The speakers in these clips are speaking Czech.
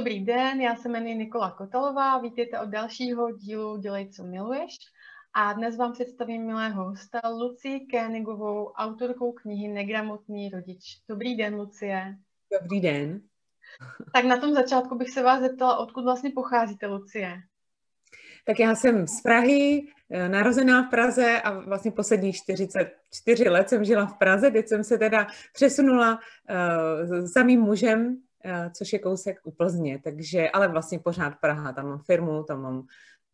Dobrý den, já se jmenuji Nikola Kotalová, vítejte od dalšího dílu Dělej, co miluješ. A dnes vám představím milého hosta Lucii Kénigovou, autorkou knihy Negramotný rodič. Dobrý den, Lucie. Dobrý den. Tak na tom začátku bych se vás zeptala, odkud vlastně pocházíte, Lucie? Tak já jsem z Prahy, eh, narozená v Praze a vlastně posledních 44 let jsem žila v Praze. Teď jsem se teda přesunula uh, za mým mužem, což je kousek u Plzně, takže, ale vlastně pořád Praha, tam mám firmu, tam mám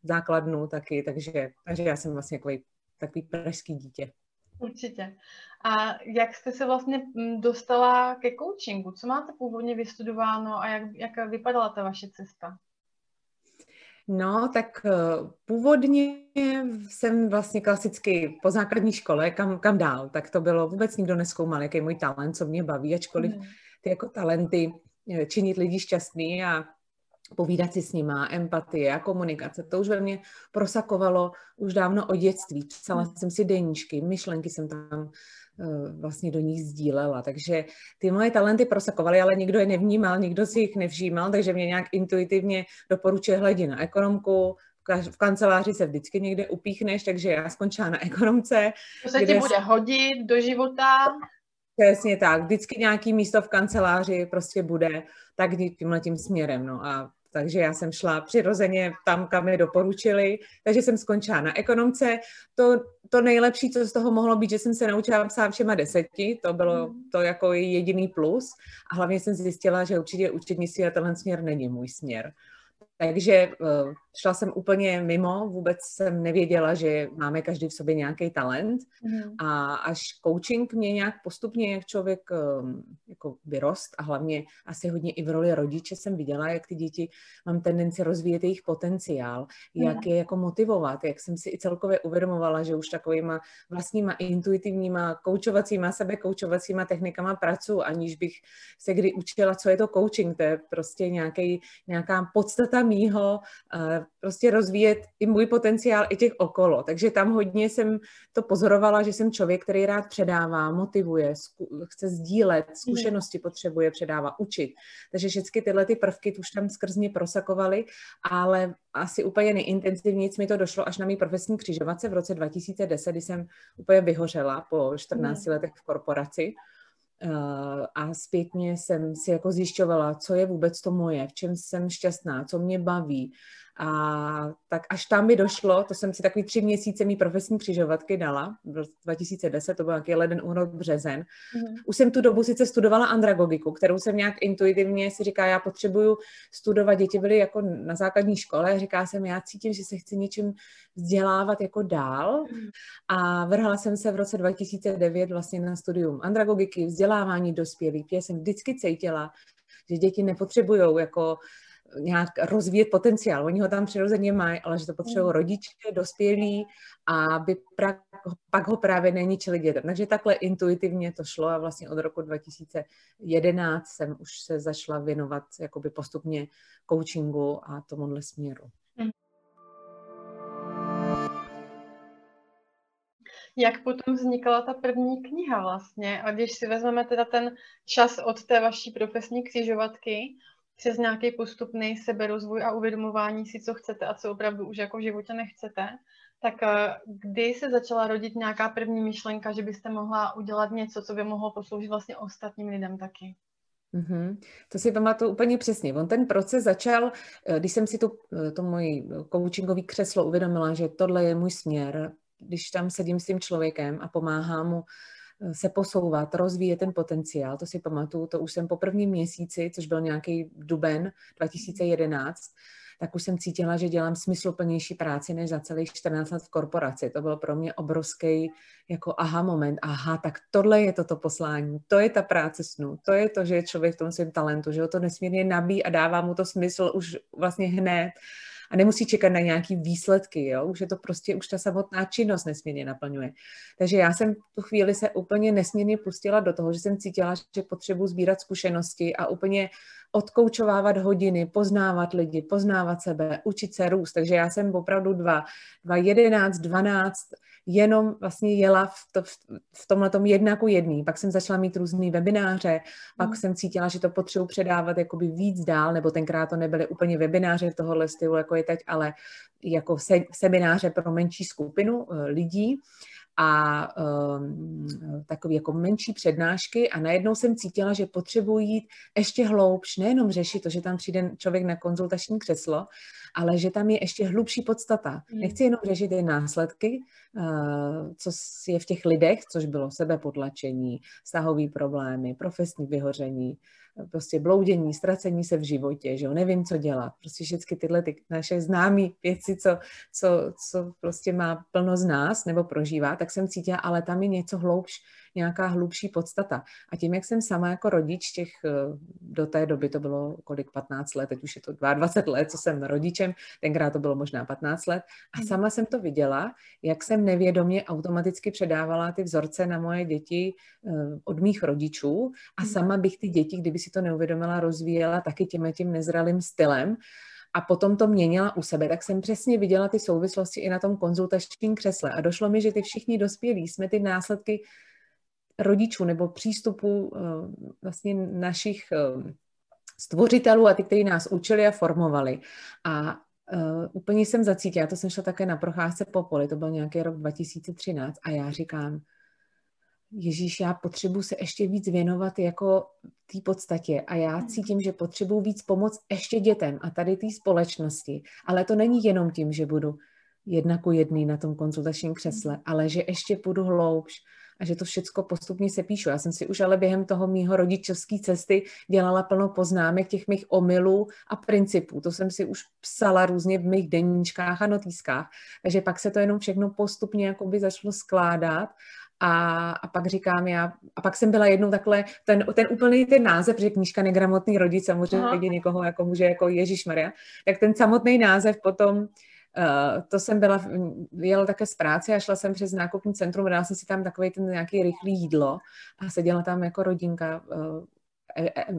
základnu taky, takže, takže já jsem vlastně takový, takový pražský dítě. Určitě. A jak jste se vlastně mm, dostala ke coachingu? Co máte původně vystudováno a jak, jak vypadala ta vaše cesta? No, tak eh, původně jsem vlastně klasicky po základní škole, kam, kam dál, tak to bylo, vůbec nikdo neskoumal, jaký je můj talent, co mě baví, ačkoliv mm. ty jako talenty eh, činit lidi šťastný a povídat si s nima, empatie a komunikace, to už ve mně prosakovalo už dávno od dětství. Psala mm. jsem si deníčky, myšlenky jsem tam Eh, vlastně do nich sdílela. Takže ty moje talenty prosakovaly, ale nikdo je nevnímal, nikdo si jich nevšímal, takže mě nějak intuitivně doporučuje hledě na ekonomku, v kanceláři se vždycky někde upíchneš, takže já skončila na ekonomce. To se ti bude hodit do života. Přesně tak, vždycky nějaký místo v kanceláři prostě bude, tak tímhle tím směrem. No a takže já jsem šla přirozeně tam, kam mi doporučili, takže jsem skončila na ekonomce. To, to nejlepší, co z toho mohlo být, že jsem se naučila psát všema deseti, to bylo mm. to jako jediný plus a hlavně jsem zjistila, že určitě učitnictví a tenhle směr není můj směr. Takže eh, šla jsem úplně mimo, vůbec jsem nevěděla, že máme každý v sobě nějaký talent mm. a až coaching mě nějak postupně, jak člověk ehm, jako vyrost a hlavně asi hodně i v roli rodiče jsem viděla, jak ty děti mám tendenci rozvíjet jejich potenciál, mm. jak je jako motivovat, jak jsem si i celkově uvědomovala, že už takovýma vlastníma intuitivníma koučovacíma, sebekoučovacíma technikama pracuji, aniž bych se kdy učila, co je to coaching, to je prostě nějaký, nějaká podstata mýho prostě rozvíjet i můj potenciál, i těch okolo. Takže tam hodně jsem to pozorovala, že jsem člověk, který rád předává, motivuje, chce sdílet, zkušenosti potřebuje, předává, učit. Takže všechny tyhle ty prvky už tam skrz mě prosakovaly, ale asi úplně nejintenzivněji mi to došlo až na mý profesní křižovatce v roce 2010, kdy jsem úplně vyhořela po 14 mm. letech v korporaci. Uh, a zpětně jsem si jako zjišťovala, co je vůbec to moje, v čem jsem šťastná, co mě baví, a tak až tam mi došlo, to jsem si takový tři měsíce mý profesní křižovatky dala, v 2010, to byl nějaký leden, únor, březen. Mm. Už jsem tu dobu sice studovala andragogiku, kterou jsem nějak intuitivně si říká, já potřebuju studovat, děti byly jako na základní škole, říká jsem, já cítím, že se chci něčím vzdělávat jako dál mm. a vrhla jsem se v roce 2009 vlastně na studium andragogiky, vzdělávání dospělých, protože jsem vždycky cítila, že děti nepotřebují jako nějak rozvíjet potenciál. Oni ho tam přirozeně mají, ale že to potřebují mm. rodiče, dospělí a aby pra, pak ho právě neničili dětem. Takže takhle intuitivně to šlo a vlastně od roku 2011 jsem už se začala věnovat jakoby postupně coachingu a tomuhle směru. Mm. Jak potom vznikala ta první kniha vlastně? A když si vezmeme teda ten čas od té vaší profesní křižovatky, přes nějaký postupný seberozvoj a uvědomování si, co chcete a co opravdu už jako v životě nechcete, tak eh, kdy se začala rodit nějaká první myšlenka, že byste mohla udělat něco, co by mohlo posloužit vlastně ostatním lidem taky? Mm-hmm. To si pamatuju úplně přesně. On ten proces začal, eh, když jsem si tu, eh, to můj coachingový křeslo uvědomila, že tohle je můj směr, když tam sedím s tím člověkem a pomáhám mu se posouvat, rozvíjet ten potenciál. To si pamatuju, to už jsem po prvním měsíci, což byl nějaký duben 2011, tak už jsem cítila, že dělám smysluplnější práci než za celých 14 let v korporaci. To byl pro mě obrovský jako aha moment. Aha, tak tohle je toto poslání, to je ta práce snu, to je to, že je člověk v tom svém talentu, že ho to nesmírně nabíjí a dává mu to smysl už vlastně hned a nemusí čekat na nějaký výsledky, jo? už je to prostě, už ta samotná činnost nesmírně naplňuje. Takže já jsem tu chvíli se úplně nesmírně pustila do toho, že jsem cítila, že potřebuji sbírat zkušenosti a úplně odkoučovávat hodiny, poznávat lidi, poznávat sebe, učit se růst. Takže já jsem opravdu dva, dva jedenáct, dvanáct, jenom vlastně jela v, to, v tomhle tom jedna ku jedný. Pak jsem začala mít různé webináře, pak mm. jsem cítila, že to potřebuji předávat jakoby víc dál, nebo tenkrát to nebyly úplně webináře v tohohle stylu, jako je teď, ale jako se, semináře pro menší skupinu uh, lidí a um, takové jako menší přednášky a najednou jsem cítila, že potřebuji jít ještě hloubš, nejenom řešit to, že tam přijde člověk na konzultační křeslo, ale že tam je ještě hlubší podstata. Hmm. Nechci jenom řešit ty následky, uh, co je v těch lidech, což bylo sebepotlačení, vztahové problémy, profesní vyhoření, prostě bloudění, ztracení se v životě, že jo, nevím, co dělat. Prostě všechny tyhle ty naše známé věci, co, co, co prostě má plno z nás nebo prožívá, tak jsem cítila, ale tam je něco hloubš, nějaká hlubší podstata. A tím, jak jsem sama jako rodič těch, eh, do té doby to bylo kolik 15 let, teď už je to 22 let, co jsem rodičem, tenkrát to bylo možná 15 let, a mhm. sama jsem to viděla, jak jsem nevědomě automaticky předávala ty vzorce na moje děti eh, od mých rodičů a mhm. sama bych ty děti, kdyby si to neuvědomila, rozvíjela taky tím tím nezralým stylem, a potom to měnila u sebe, tak jsem přesně viděla ty souvislosti i na tom konzultačním křesle a došlo mi, že ty všichni dospělí jsme ty následky rodičů nebo přístupu eh, vlastně našich eh, stvořitelů a ty, kteří nás učili a formovali. A Uh, úplně jsem zacítila, to jsem šla také na procházce po poli, to byl nějaký rok 2013 a já říkám, Ježíš, já potřebuji se ještě víc věnovat jako té podstatě a já cítím, že potřebuji víc pomoct ještě dětem a tady té společnosti. Ale to není jenom tím, že budu jedna ku jedný na tom konzultačním křesle, ale že ještě půjdu hloubš, a že to všecko postupně se píšu. Já jsem si už ale během toho mýho rodičovské cesty dělala plno poznámek těch mých omylů a principů. To jsem si už psala různě v mých deníčkách a notýskách. Takže pak se to jenom všechno postupně jakoby začalo skládat a, a pak říkám já, a pak jsem byla jednou takhle, ten, ten úplný ten název, protože knížka Negramotný rodič, samozřejmě někoho jako může jako Ježíš Maria, tak ten samotný název potom to jsem byla, jela také z práce a šla jsem přes nákupní centrum, dala jsem si tam takový ten nějaký rychlý jídlo a seděla tam jako rodinka, uh, e, e,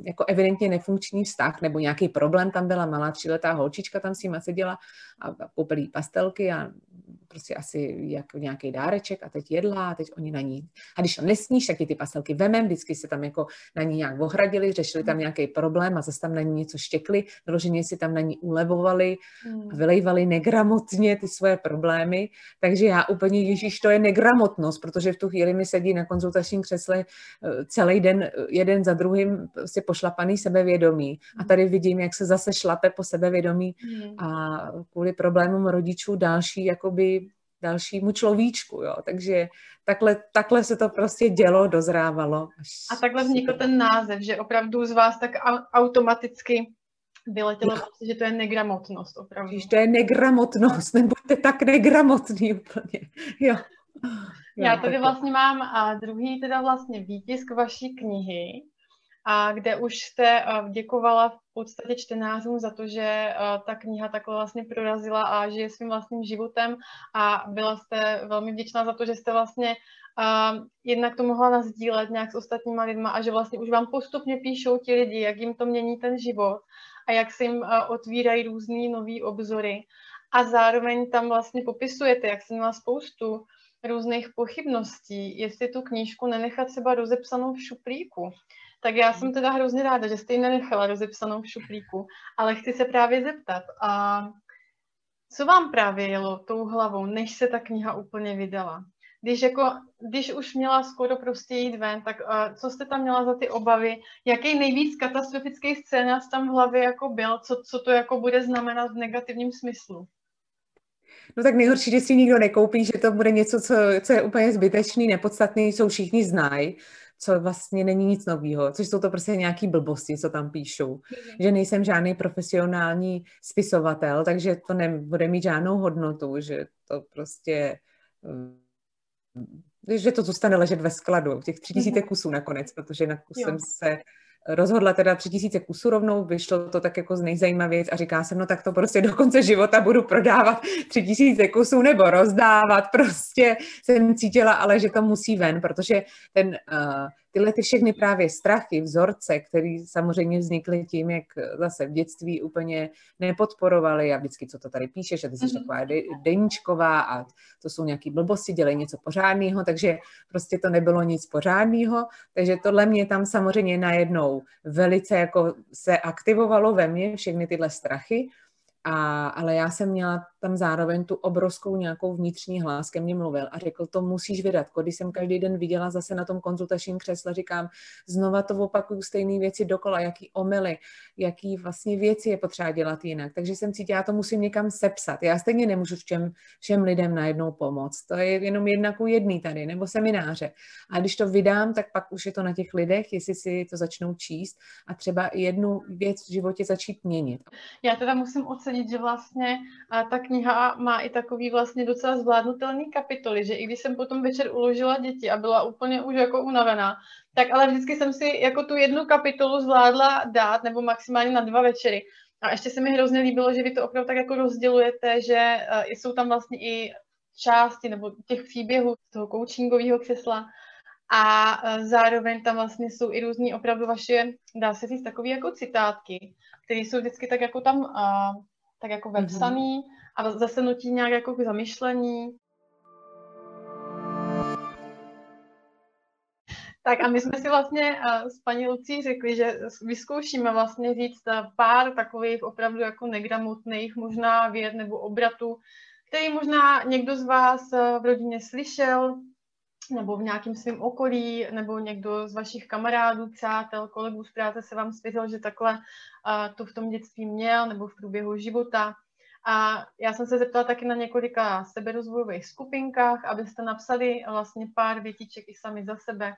jako evidentně nefunkční vztah nebo nějaký problém tam byla, malá tříletá holčička tam s nima seděla a koupili pastelky a prostě asi jako nějaký dáreček a teď jedla a teď oni na ní. A když to nesníš, tak ti ty pastelky vemem, vždycky se tam jako na ní nějak ohradili, řešili tam nějaký problém a zase tam na ní něco štěkli, vyloženě si tam na ní ulevovali a hmm. vylejvali negramotně ty svoje problémy. Takže já úplně, Ježíš, to je negramotnost, protože v tu chvíli mi sedí na konzultačním křesle eh, celý den jeden za druhým prostě pošlapaný sebevědomí. A tady vidím, jak se zase šlape po sebevědomí hmm. a kvůli problémům rodičů další jakoby dalšímu človíčku, jo. Takže takhle, takhle se to prostě dělo, dozrávalo. A takhle vznikl ten název, že opravdu z vás tak automaticky vyletělo, no. že to je negramotnost opravdu. Když to je negramotnost, nebuďte tak negramotný úplně, jo. Já tady vlastně mám a druhý teda vlastně výtisk vaší knihy, a kde už jste děkovala v podstatě čtenářům za to, že ta kniha takhle vlastně prorazila a žije svým vlastním životem a byla jste velmi vděčná za to, že jste vlastně uh, jednak to mohla nazdílet nějak s ostatníma lidma a že vlastně už vám postupně píšou ti lidi, jak jim to mění ten život a jak se jim uh, otvírají různý nový obzory. A zároveň tam vlastně popisujete, jak jsem měla spoustu různých pochybností, jestli tu knížku nenechat třeba rozepsanou v šuplíku. Tak já jsem teda hrozně ráda, že jste ji nenechala rozepsanou v šuplíku, ale chci se právě zeptat, a co vám právě jelo tou hlavou, než se ta kniha úplně vydala? Když, jako, když už měla skoro prostě jít ven, tak uh, co jste tam měla za ty obavy? Jaký nejvíc katastrofický scénář tam v hlavě jako byl? Co, co to jako bude znamenat v negativním smyslu? No tak nejhorší, že si nikdo nekoupí, že to bude něco, co, co je úplně zbytečný, nepodstatný, co všichni znají co vlastně není nic nového, což jsou to prostě nějaký blbosti, co tam píšou. Mm. Že nejsem žádný profesionální spisovatel, takže to nebude mít žádnou hodnotu, že to prostě eh, že to zůstane ležet ve skladu, těch tři tisíce mhm. kusů nakonec, protože na jsem se rozhodla teda tři tisíce kusů rovnou, vyšlo to tak jako z nejzajímavější a říká jsem, no tak to prostě do konce života budu prodávat tři tisíce kusů nebo rozdávat, prostě jsem cítila, ale že to musí ven, protože ten uh, tyhle ty všechny právě strachy, vzorce, které samozřejmě vznikly tím, jak zase v dětství úplně nepodporovali a vždycky, co to tady píšeš, a ty jsi mm-hmm. taková de, deníčková a to jsou nějaký blbosti, dělej něco pořádného, takže prostě to nebylo nic pořádného, takže tohle mě tam samozřejmě najednou velice jako se aktivovalo ve mně, všechny tyhle strachy, a, ale já jsem měla tam zároveň tu obrovskou nějakou vnitřní hlas ke mně mluvil a řekl, to musíš vydat. Když jsem každý den viděla zase na tom konzultačním křesle, říkám, znova to opakuju stejné věci dokola, jaký omily, jaký vlastně věci je potřeba dělat jinak. Takže jsem cítila, já to musím někam sepsat. Já stejně nemůžu všem, všem lidem najednou pomoct. To je jenom jedna ku jedný tady, nebo semináře. A když to vydám, tak pak už je to na těch lidech, jestli si to začnou číst a třeba jednu věc v životě začít měnit. Já teda musím ocenit, že vlastně tak kniha má i takový vlastně docela zvládnutelný kapitoly, že i když jsem potom večer uložila děti a byla úplně už jako unavená, tak ale vždycky jsem si jako tu jednu kapitolu zvládla dát, nebo maximálně na dva večery. A ještě se mi hrozně líbilo, že vy to opravdu tak jako rozdělujete, že uh, jsou tam vlastně i části nebo těch příběhů z toho coachingového křesla a uh, zároveň tam vlastně jsou i různý opravdu vaše, dá se říct, takové jako citátky, které jsou vždycky tak jako tam uh, tak jako vepsaný mm-hmm a zase nutí nějak jako k zamyšlení. Tak a my jsme si vlastně eh, s paní Lucí řekli, že vyzkoušíme vlastně říct eh, pár takových opravdu jako negramotných možná věd nebo obratů, který možná někdo z vás eh, v rodině slyšel, nebo v nějakém svém okolí, nebo někdo z vašich kamarádů, přátel, kolegů z práce se vám svěřil, že takhle to v tom dětství měl, nebo v průběhu života. A já jsem se zeptala taky na několika seberozvojových skupinkách, abyste napsali vlastně pár větiček i sami za sebe.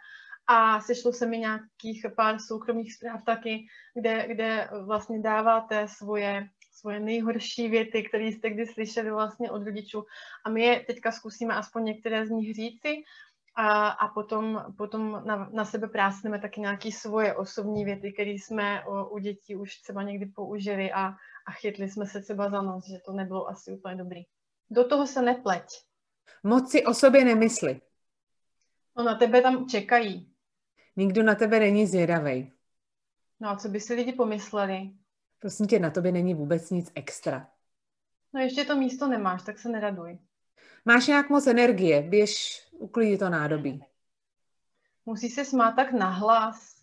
A sešlo se mi nějakých pár soukromých zpráv taky, kde, kde vlastně dáváte svoje, svoje nejhorší věty, které jste kdy slyšeli vlastně od rodičů. A my je teďka zkusíme aspoň některé z nich říci a, a potom, potom na, na sebe prásneme taky nějaké svoje osobní věty, které jsme u, u dětí už třeba někdy použili a, a chytli jsme se třeba za nos, že to nebylo asi úplně dobrý. Do toho se nepleť. Moc si o sobě nemysli. No na tebe tam čekají. Nikdo na tebe není zvědavý. No a co by si lidi pomysleli? Prosím tě, na tobě není vůbec nic extra. No ještě to místo nemáš, tak se neraduj. Máš nějak moc energie, běž uklidit to nádobí. Musí se smát tak nahlas.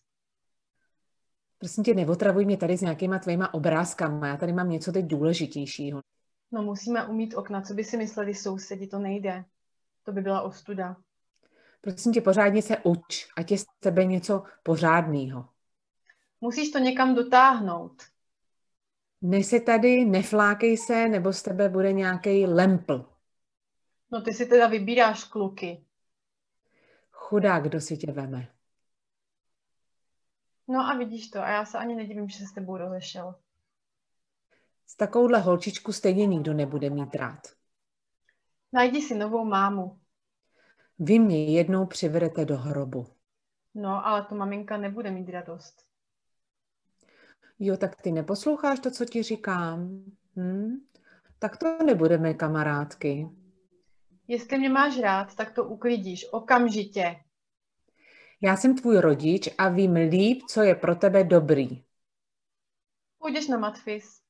Prosím tě, neotravuj mě tady s nějakýma tvýma obrázkama. Já tady mám něco teď důležitějšího. No musíme umít okna. Co by si mysleli sousedi? To nejde. To by byla ostuda. Prosím tě, pořádně se uč. Ať je z tebe něco pořádného. Musíš to někam dotáhnout. Nesi tady, neflákej se, nebo z tebe bude nějaký lempl. No ty si teda vybíráš kluky. Chudák, kdo si tě veme. No a vidíš to, a já se ani nedivím, že se s tebou rozešel. S takovouhle holčičku stejně nikdo nebude mít rád. Najdi si novou mámu. Vy mě jednou přivedete do hrobu. No, ale to maminka nebude mít radost. Jo, tak ty neposloucháš to, co ti říkám? Hm? Tak to nebudeme kamarádky. Jestli mě máš rád, tak to uklidíš okamžitě. Já jsem tvůj rodič a vím líp, co je pro tebe dobrý. Půjdeš na matfis.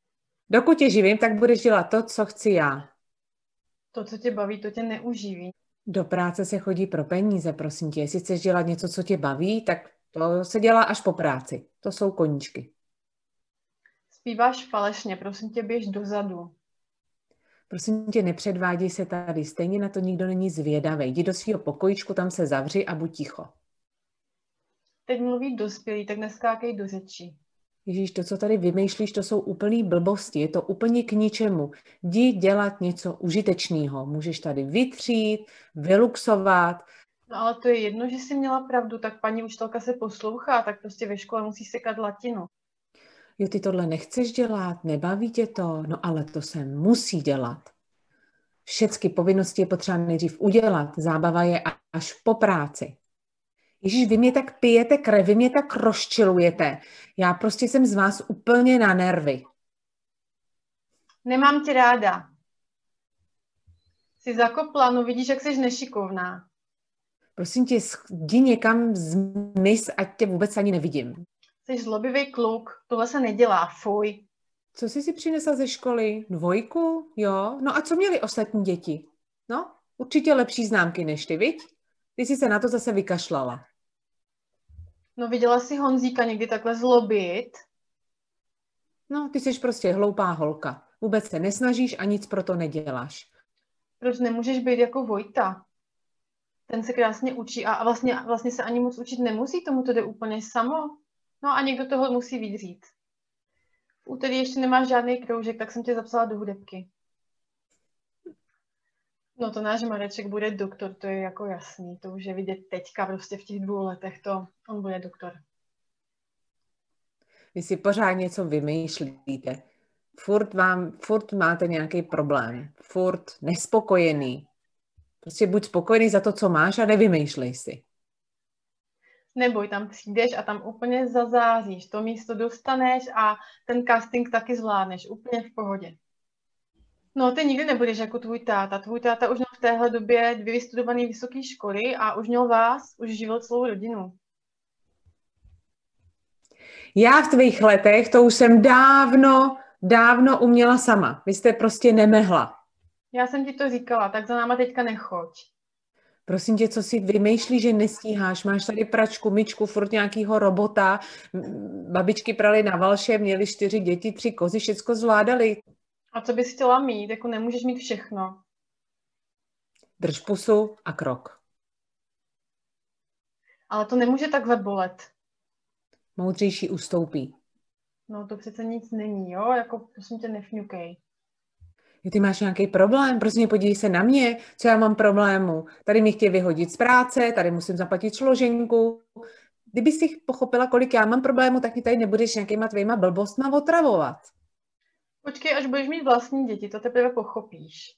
Dokud tě živím, tak budeš dělat to, co chci já. To, co tě baví, to tě neuživí. Do práce se chodí pro peníze, prosím tě. Jestli chceš dělat něco, co tě baví, tak to se dělá až po práci. To jsou koníčky. Zpíváš falešně, prosím tě, běž dozadu. Prosím tě, nepředváděj se tady, stejně na to nikdo není zvědavý. Jdi do svého pokojičku, tam se zavři a buď ticho. Teď mluví dospělí, tak neskákej do řeči. Ježíš, to, co tady vymýšlíš, to jsou úplný blbosti. Je to úplně k ničemu. Jdi dělat něco užitečného. Můžeš tady vytřít, vyluxovat. No ale to je jedno, že jsi měla pravdu, tak paní učitelka se poslouchá, tak prostě ve škole musí sekat latinu jo, ty tohle nechceš dělat, nebaví tě to, no ale to se musí dělat. Všechny povinnosti je potřeba nejdřív udělat, zábava je až po práci. Ježíš, vy mě tak pijete krev, vy mě tak rozčilujete. Já prostě jsem z vás úplně na nervy. Nemám tě ráda. Jsi zakopla, no vidíš, jak jsi nešikovná. Prosím tě, jdi někam zmiz, ať tě vůbec ani nevidím. Jsi zlobivý kluk, tohle se nedělá, fuj. Co jsi si přinesla ze školy? Dvojku? Jo. No a co měli ostatní děti? No, určitě lepší známky než ty, viď? Ty jsi se na to zase vykašlala. No viděla jsi Honzíka někdy takhle zlobit? No, ty jsi prostě hloupá holka. Vůbec se nesnažíš a nic pro to neděláš. Proč nemůžeš být jako Vojta? Ten se krásně učí a vlastně, vlastně se ani moc učit nemusí, tomu to jde úplně samo. No a někdo toho musí vydřít. V úterý ještě nemáš žádný kroužek, tak jsem tě zapsala do hudebky. No to náš Mareček bude doktor, to je jako jasný. To už je vidět teďka, prostě v těch dvou letech to, on bude doktor. Vy si pořád něco vymýšlíte. Furt, vám, furt máte nějaký problém. Furt nespokojený. Prostě buď spokojený za to, co máš a nevymýšlej si. Neboj, tam přijdeš a tam úplně zazáříš. To místo dostaneš a ten casting taky zvládneš. Úplně v pohodě. No, ty nikdy nebudeš jako tvůj táta. Tvůj táta už měl v téhle době dvě vystudované vysoké školy a už měl vás, už živil celou rodinu. Já v tvých letech to už jsem dávno, dávno uměla sama. Vy jste prostě nemehla. Já jsem ti to říkala, tak za náma teďka nechoď. Prosím tě, co si vymýšlí, že nestíháš? Máš tady pračku, myčku, furt nějakýho robota. Babičky prali na valše, měli čtyři děti, tři kozy, všecko zvládali. A co bys chtěla mít? Jako nemůžeš mít všechno. Drž pusu a krok. Ale to nemůže takhle bolet. Moudřejší ustoupí. No to přece nic není, jo? Jako prosím tě nefňukej. Ty máš nějaký problém, prosím podívej se na mě, co já mám problému. Tady mě chtějí vyhodit z práce, tady musím zaplatit složenku. Kdyby si pochopila, kolik já mám problému, tak mi tady nebudeš nějakýma tvýma blbostma otravovat. Počkej, až budeš mít vlastní děti, to teprve pochopíš.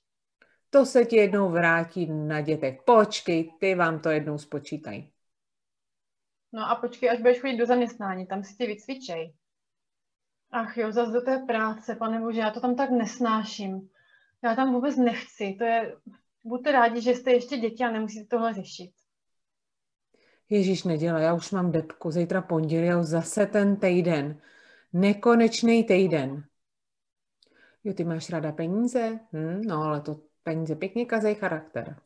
To se ti jednou vrátí na dětech. Počkej, ty vám to jednou spočítají. No a počkej, až budeš chodit do zaměstnání, tam si tě vycvičej. Ach jo, zase do té práce, pane bože, já to tam tak nesnáším. Já tam vůbec nechci, to je, buďte rádi, že jste ještě děti a nemusíte tohle řešit. Ježíš nedělá, já už mám depku, zítra pondělí a zase ten týden. Nekonečný týden. Jo, ty máš ráda peníze? Hm, no, ale to peníze pěkně kazej charakter.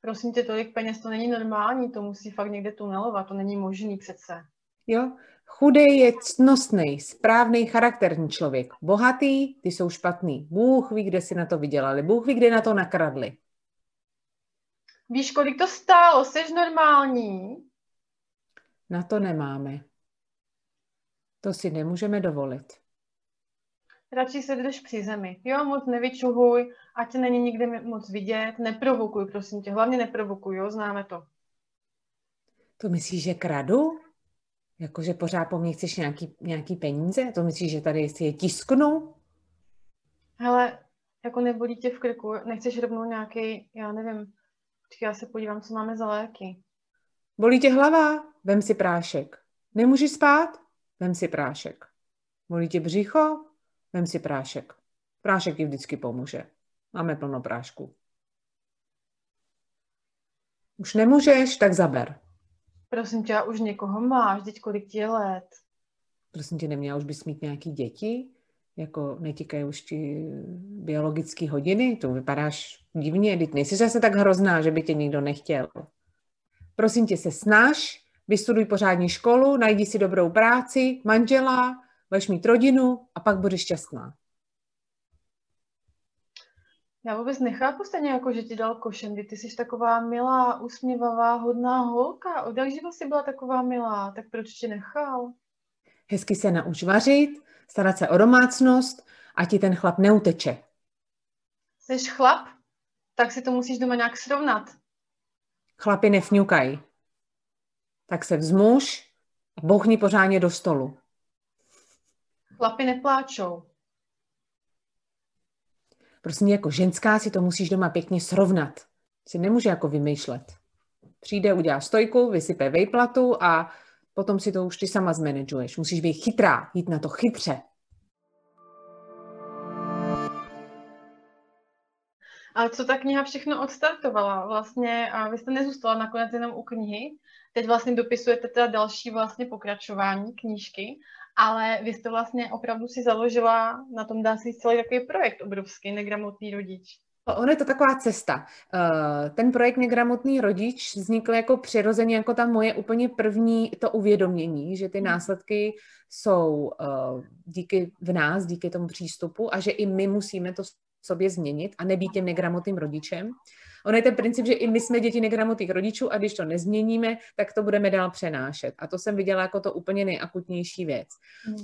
Prosím tě, tolik peněz, to není normální, to musí fakt někde tunelovat, to není možný přece. Jo, chudej je cnostný, správný charakterní člověk. Bohatý, ty jsou špatný. Bůh ví, kde si na to vydělali. Bůh ví, kde na to nakradli. Víš, kolik to stálo? Jsi normální? Na to nemáme. To si nemůžeme dovolit radši se drž při zemi. Jo, moc nevyčuhuj, ať není nikde moc vidět, neprovokuj, prosím tě, hlavně neprovokuj, jo, známe to. To myslíš, že kradu? Jakože pořád po mně chceš nějaký, nějaký peníze? To myslíš, že tady si je tisknu? Hele, jako nebolí tě v krku, nechceš rovnou nějaký, já nevím, já se podívám, co máme za léky. Bolí tě hlava? Vem si prášek. Nemůžeš spát? Vem si prášek. Bolí tě břicho? Vem si prášek. Prášek ti vždycky pomůže. Máme plno prášku. Už nemůžeš, tak zaber. Prosím tě, už někoho máš, teď kolik ti je let? Prosím tě, neměla už bys mít nějaký děti? Jako netíkají už ti biologické hodiny? To vypadáš divně, teď nejsi zase tak hrozná, že by tě nikdo nechtěl. Prosím tě, se snaž, vystuduj pořádní školu, najdi si dobrou práci, manžela, budeš mít rodinu a pak budeš šťastná. Já vůbec nechápu stejně jako, že ti dal košem, ty jsi taková milá, usměvavá, hodná holka. Od jak živa jsi byla taková milá, tak proč tě nechal? Hezky se nauč vařit, starat se o domácnost a ti ten chlap neuteče. Jsi chlap? Tak si to musíš doma nějak srovnat. Chlapi nefňukají. Tak se vzmuž a bouchni pořádně do stolu. Chlapi nepláčou. Prostě jako ženská si to musíš doma pěkně srovnat. Si nemůže jako vymýšlet. Přijde, udělá stojku, vysype vejplatu a potom si to už ty sama zmanaguješ. Musíš být chytrá, jít na to chytře. A co ta kniha všechno odstartovala? Vlastně a vy jste nezůstala nakonec jenom u knihy, teď vlastně dopisujete teda další vlastně pokračování knížky, ale vy jste vlastně opravdu si založila, na tom dá si celý takový projekt obrovský, negramotný rodič. Ono je to taková cesta. Eh, ten projekt Negramotný rodič vznikl jako přirozeně, jako ta moje úplně první to uvědomění, že ty hmm. následky jsou eh, díky v nás, díky tomu přístupu a že i my musíme to sobě změnit a nebýt těm negramotným rodičem. Ono je ten princip, že i my jsme děti negramotných rodičů a když to nezměníme, tak to budeme dál přenášet. A to jsem viděla jako to úplně nejakutnější věc. Hmm.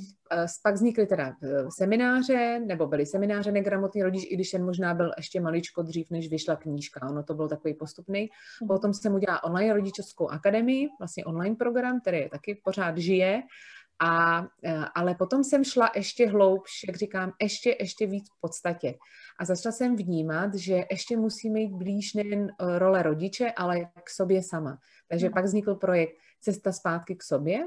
Pak vznikly teda e, semináře, nebo byly semináře negramotný rodič, i když ten možná byl ještě maličko dřív, než vyšla knížka. Ono to byl takový postupný. Hmm. Potom jsem udělala online rodičovskou akademii, vlastně online program, který taky pořád žije. A, e, ale potom jsem šla ještě hloubš, jak říkám, ještě, ještě víc v podstatě. A začala jsem vnímat, že ještě musí mít blíž nejen e, role rodiče, ale k sobě sama. Takže hmm. pak vznikl projekt Cesta zpátky k sobě,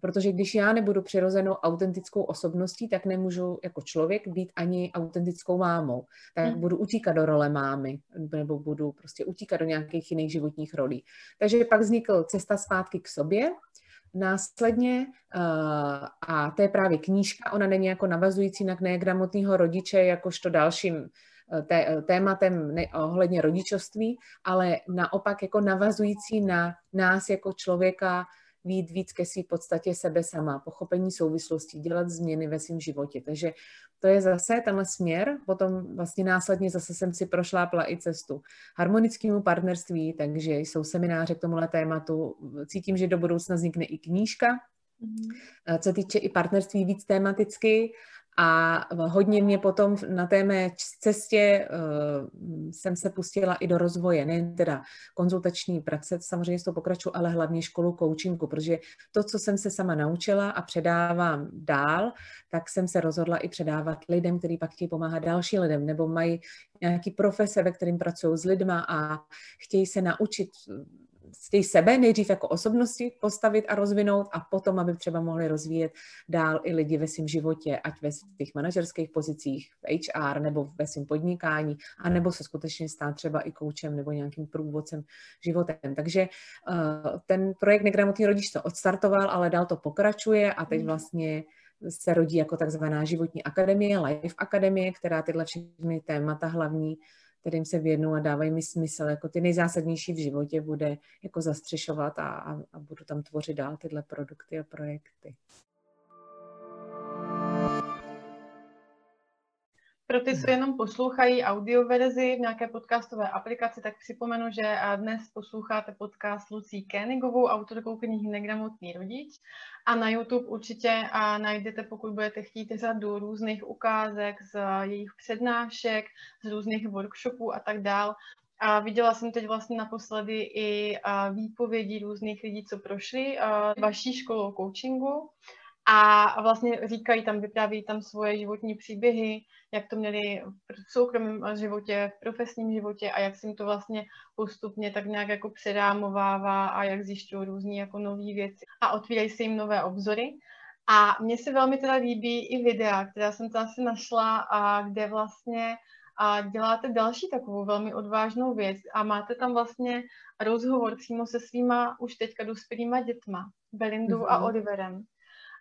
protože když já nebudu přirozenou autentickou osobností, tak nemůžu jako člověk být ani autentickou mámou. Tak hmm. budu utíkat do role mámy, nebo budu prostě utíkat do nějakých jiných životních rolí. Takže pak vznikl Cesta zpátky k sobě, Následně, uh, a to je právě knížka, ona není jako navazující na negramotného rodiče, jakožto dalším eh, eh, tématem ohledně rodičovství, ale naopak jako navazující na nás jako člověka, vít víc ke své podstatě sebe sama, pochopení souvislostí, dělat změny ve svém životě. Takže to je zase tenhle směr. Potom vlastně následně zase jsem si prošlápla i cestu harmonickému partnerství, takže jsou semináře k tomuhle tématu. Cítím, že do budoucna vznikne i knížka, Mm-hmm. Co týče i partnerství víc tematicky a hodně mě potom na té mé cestě uh, jsem se pustila i do rozvoje, nejen teda konzultační praxe, samozřejmě s to pokračuju, ale hlavně školu coachingu, protože to, co jsem se sama naučila a předávám dál, tak jsem se rozhodla i předávat lidem, kteří pak chtějí pomáhat dalším lidem, nebo mají nějaký profese, ve kterým pracují s lidma a chtějí se naučit chtějí sebe nejdřív jako osobnosti postavit a rozvinout a potom, aby třeba mohli rozvíjet dál i lidi ve svém životě, ať ve svých manažerských pozicích, v HR nebo ve svém podnikání, a nebo se skutečně stát třeba i koučem nebo nějakým průvodcem životem. Takže uh, ten projekt Negramotný rodič to odstartoval, ale dál to pokračuje a teď hmm. vlastně se rodí jako takzvaná životní akademie, Life Akademie, která tyhle všechny témata hlavní kterým se věnu a dávají mi smysl, jako ty nejzásadnější v životě bude jako zastřešovat a, a, a budu tam tvořit dál tyhle produkty a projekty. Pro ty, co jenom poslouchají audioverzi v nějaké podcastové aplikaci, tak připomenu, že dnes posloucháte podcast Lucí Kénigovou, autorkou knihy Negramotný rodič. A na YouTube určitě najdete, pokud budete chtít, řadu různých ukázek z jejich přednášek, z různých workshopů a tak dál. A viděla jsem teď vlastně naposledy i výpovědi různých lidí, co prošli vaší školou coachingu a vlastně říkají tam, vypráví tam svoje životní příběhy, jak to měli v soukromém životě, v profesním životě a jak se jim to vlastně postupně tak nějak jako předámovává a jak zjišťují různé jako nové věci a otvírají se jim nové obzory. A mně se velmi teda líbí i videa, která jsem tam si našla, a kde vlastně a děláte další takovou velmi odvážnou věc a máte tam vlastně rozhovor přímo se svýma už teďka dospělýma dětma, Belindou mm-hmm. a mhm. Oliverem.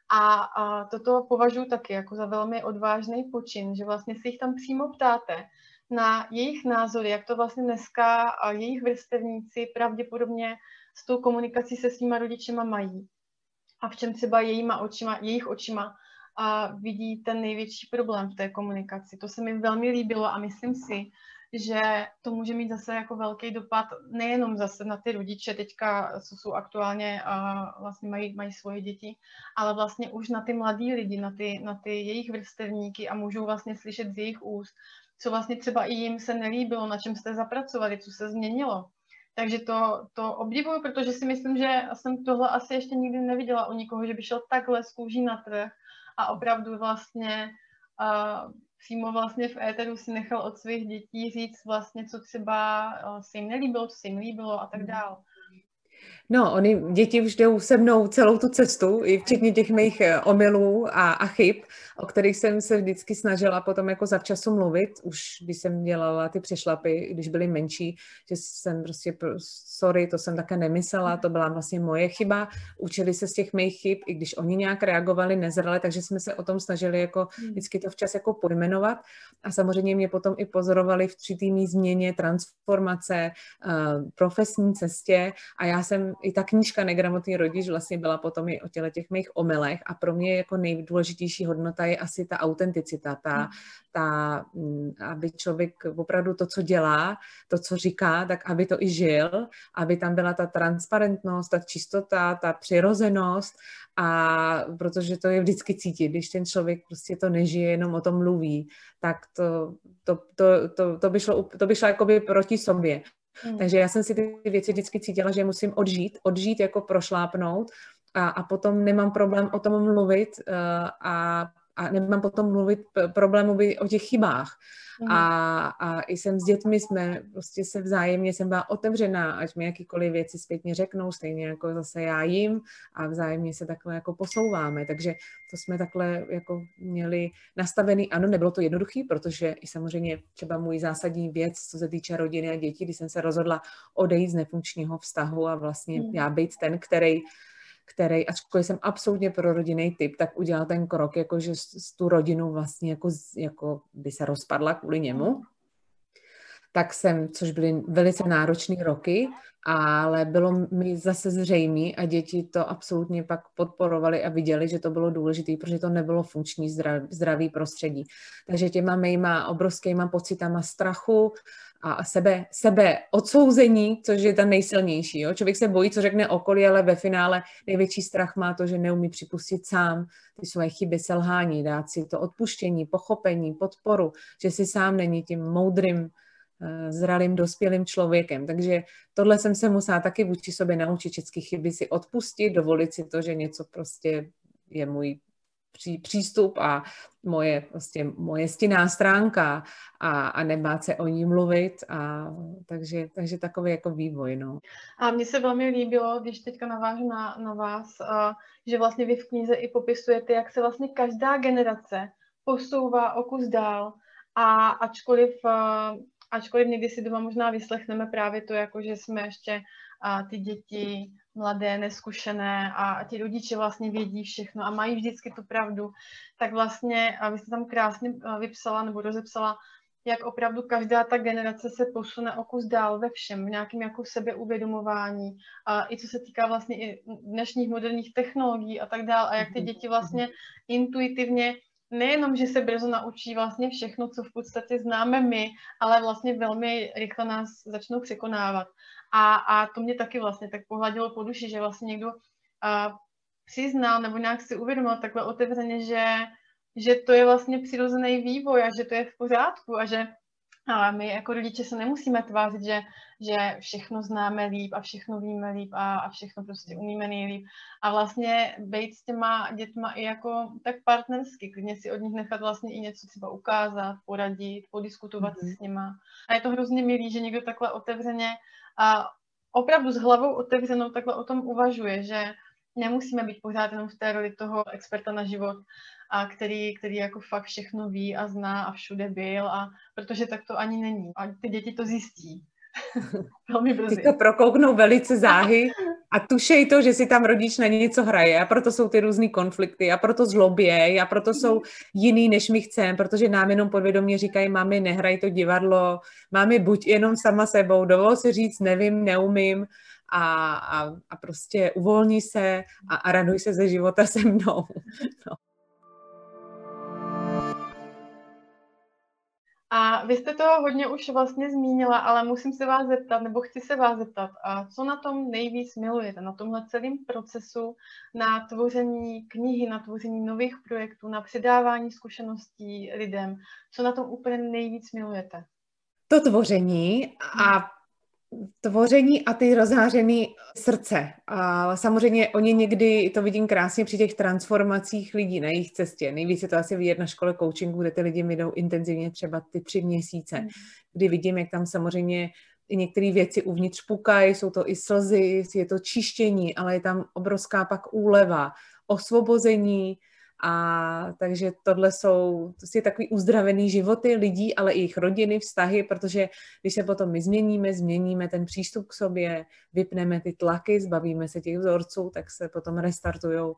A, a toto považuji taky jako za velmi odvážný počin, že vlastně si jich tam přímo ptáte na jejich názory, jak to vlastně dneska a jejich vrstevníci pravděpodobně s tou komunikací se svýma rodičema mají. A v čem třeba jejíma očima, jejich očima a vidí ten největší problém v té komunikaci. To se mi velmi líbilo a myslím si, že to může mít zase jako velký dopad nejenom zase na ty rodiče teďka, co jsou aktuálně a vlastně mají, mají svoje děti, ale vlastně už na ty mladý lidi, na ty, na ty jejich vrstevníky a můžou vlastně slyšet z jejich úst, co vlastně třeba i jim se nelíbilo, na čem jste zapracovali, co se změnilo. Takže to, to obdivuju, protože si myslím, že jsem tohle asi ještě nikdy neviděla u nikoho, že by šel takhle z kůží na trh a opravdu vlastně uh, přímo vlastně v éteru si nechal od svých dětí říct vlastně, co třeba eh, se jim nelíbilo, co se jim líbilo a tak mhm. dále. No, oni, děti už jdou se mnou celou tu cestu, i včetně těch mých eh, omylů a, a chyb, o kterých jsem se vždycky snažila potom jako zavčasu mluvit, už když jsem dělala ty přešlapy, když byly menší, že jsem prostě, sorry, to jsem také nemyslela, to byla vlastně moje chyba, učili se z těch mých chyb, i když oni nějak reagovali nezrale, takže jsme se o tom snažili jako hmm. vždycky to včas jako pojmenovat. A samozřejmě mě potom i pozorovali v třitýmý změně, transformace, uh, profesní cestě. A já jsem i ta knížka Negramotný rodič vlastně byla potom i o těle těch mých omylech a pro mě jako nejdůležitější hodnota je asi ta autenticita, ta, hmm. ta, mm, aby člověk opravdu to, co dělá, to, co říká, tak aby to i žil, aby tam byla ta transparentnost, ta čistota, ta přirozenost a protože to je vždycky cítit, když ten člověk prostě to nežije, jenom o tom mluví, tak to, to, to, to, to by šlo, to by šlo jakoby proti sobě. Hmm. Takže já jsem si ty věci vždycky cítila, že musím odžít, odžít jako prošlápnout a, a potom nemám problém o tom mluvit uh, a, a nemám potom mluvit problému by o těch chybách. Mm. A, a i jsem s dětmi, jsme prostě se vzájemně, jsem byla otevřená, ať mi jakýkoliv věci zpětně řeknou, stejně jako zase já jim a vzájemně se takhle jako posouváme. Takže to jsme takhle jako měli nastavený. Ano, nebylo to jednoduché, protože i samozřejmě třeba můj zásadní věc, co se týče rodiny a dětí, když jsem se rozhodla odejít z nefunkčního vztahu a vlastně mm. já být ten, který který, ačkoliv jsem absolutně pro rodinný typ, tak udělal ten krok, jako že tu rodinu vlastně jako, jako by se rozpadla kvůli němu. Tak jsem, což byly velice náročné roky, ale bylo mi zase zřejmé a děti to absolutně pak podporovali a viděli, že to bylo důležité, protože to nebylo funkční zdravý prostředí. Takže těma mýma obrovskýma pocitama strachu, a sebe, sebe odsouzení, což je ten nejsilnější. Jo? Člověk se bojí, co řekne okolí, ale ve finále největší strach má to, že neumí připustit sám ty své chyby, selhání, dát si to odpuštění, pochopení, podporu, že si sám není tím moudrým, eh, zralým, dospělým člověkem. Takže tohle jsem se musela taky vůči sobě naučit, všechny chyby si odpustit, dovolit si to, že něco prostě je můj pří, přístup a moje, prostě moje stinná stránka a, a nebát se o ní mluvit. A, takže, takže takový jako vývoj. No. A mně se velmi líbilo, když teďka navážu na, na vás, a, že vlastně vy v knize i popisujete, jak se vlastně každá generace posouvá o kus dál a ačkoliv, a, ačkoliv někdy si doma možná vyslechneme právě to, jako že jsme ještě a, ty děti mladé, neskušené a ti rodiče vlastně vědí všechno a mají vždycky tu pravdu, tak vlastně a vy jste tam krásně vypsala nebo rozepsala, jak opravdu každá ta generace se posune o kus dál ve všem, v nějakém jako sebeuvědomování, a i co se týká vlastně i dnešních moderních technologií a tak dále, a jak ty děti vlastně intuitivně nejenom, že se brzo naučí vlastně všechno, co v podstatě známe my, ale vlastně velmi rychle nás začnou překonávat. A, a to mě taky vlastně tak pohladilo po duši, že vlastně někdo a, přiznal nebo nějak si uvědomil takhle otevřeně, že, že to je vlastně přirozený vývoj a že to je v pořádku a že a my jako rodiče se nemusíme tvářit, že, že všechno známe líp a všechno víme líp a, a všechno prostě umíme nejlíp. A vlastně být s těma dětma i jako tak partnersky, klidně si od nich nechat vlastně i něco třeba ukázat, poradit, podiskutovat mm-hmm. s nima. A je to hrozně milý, že někdo takhle otevřeně a opravdu s hlavou otevřenou takhle o tom uvažuje, že nemusíme být pořád jenom v té roli toho experta na život, a který, který jako fakt všechno ví a zná a všude byl, a protože tak to ani není. A ty děti to zjistí. Velmi brzy. Ty to prokouknou velice záhy a tušej to, že si tam rodič na něco hraje a proto jsou ty různé konflikty a proto zlobě a proto jsou jiný, než my chceme, protože nám jenom podvědomě říkají, mami, nehraj to divadlo, mami, buď jenom sama sebou, dovol si říct, nevím, neumím a, a, a prostě uvolní se a, a raduj se ze života se mnou. No. A vy jste toho hodně už vlastně zmínila, ale musím se vás zeptat, nebo chci se vás zeptat, a co na tom nejvíc milujete, na tomhle celém procesu, na tvoření knihy, na tvoření nových projektů, na předávání zkušeností lidem, co na tom úplně nejvíc milujete? To tvoření a tvoření a ty rozhářené srdce. A samozřejmě oni někdy, to vidím krásně při těch transformacích lidí na jejich cestě. Nejvíce to asi vidět na škole coachingu, kde ty lidi jdou intenzivně třeba ty tři měsíce, mm. kdy vidím, jak tam samozřejmě i některé věci uvnitř pukají, jsou to i slzy, je to čištění, ale je tam obrovská pak úleva, osvobození, a takže tohle jsou to jsou takový uzdravený životy lidí, ale i jejich rodiny, vztahy, protože když se potom my změníme, změníme ten přístup k sobě, vypneme ty tlaky, zbavíme se těch vzorců, tak se potom restartují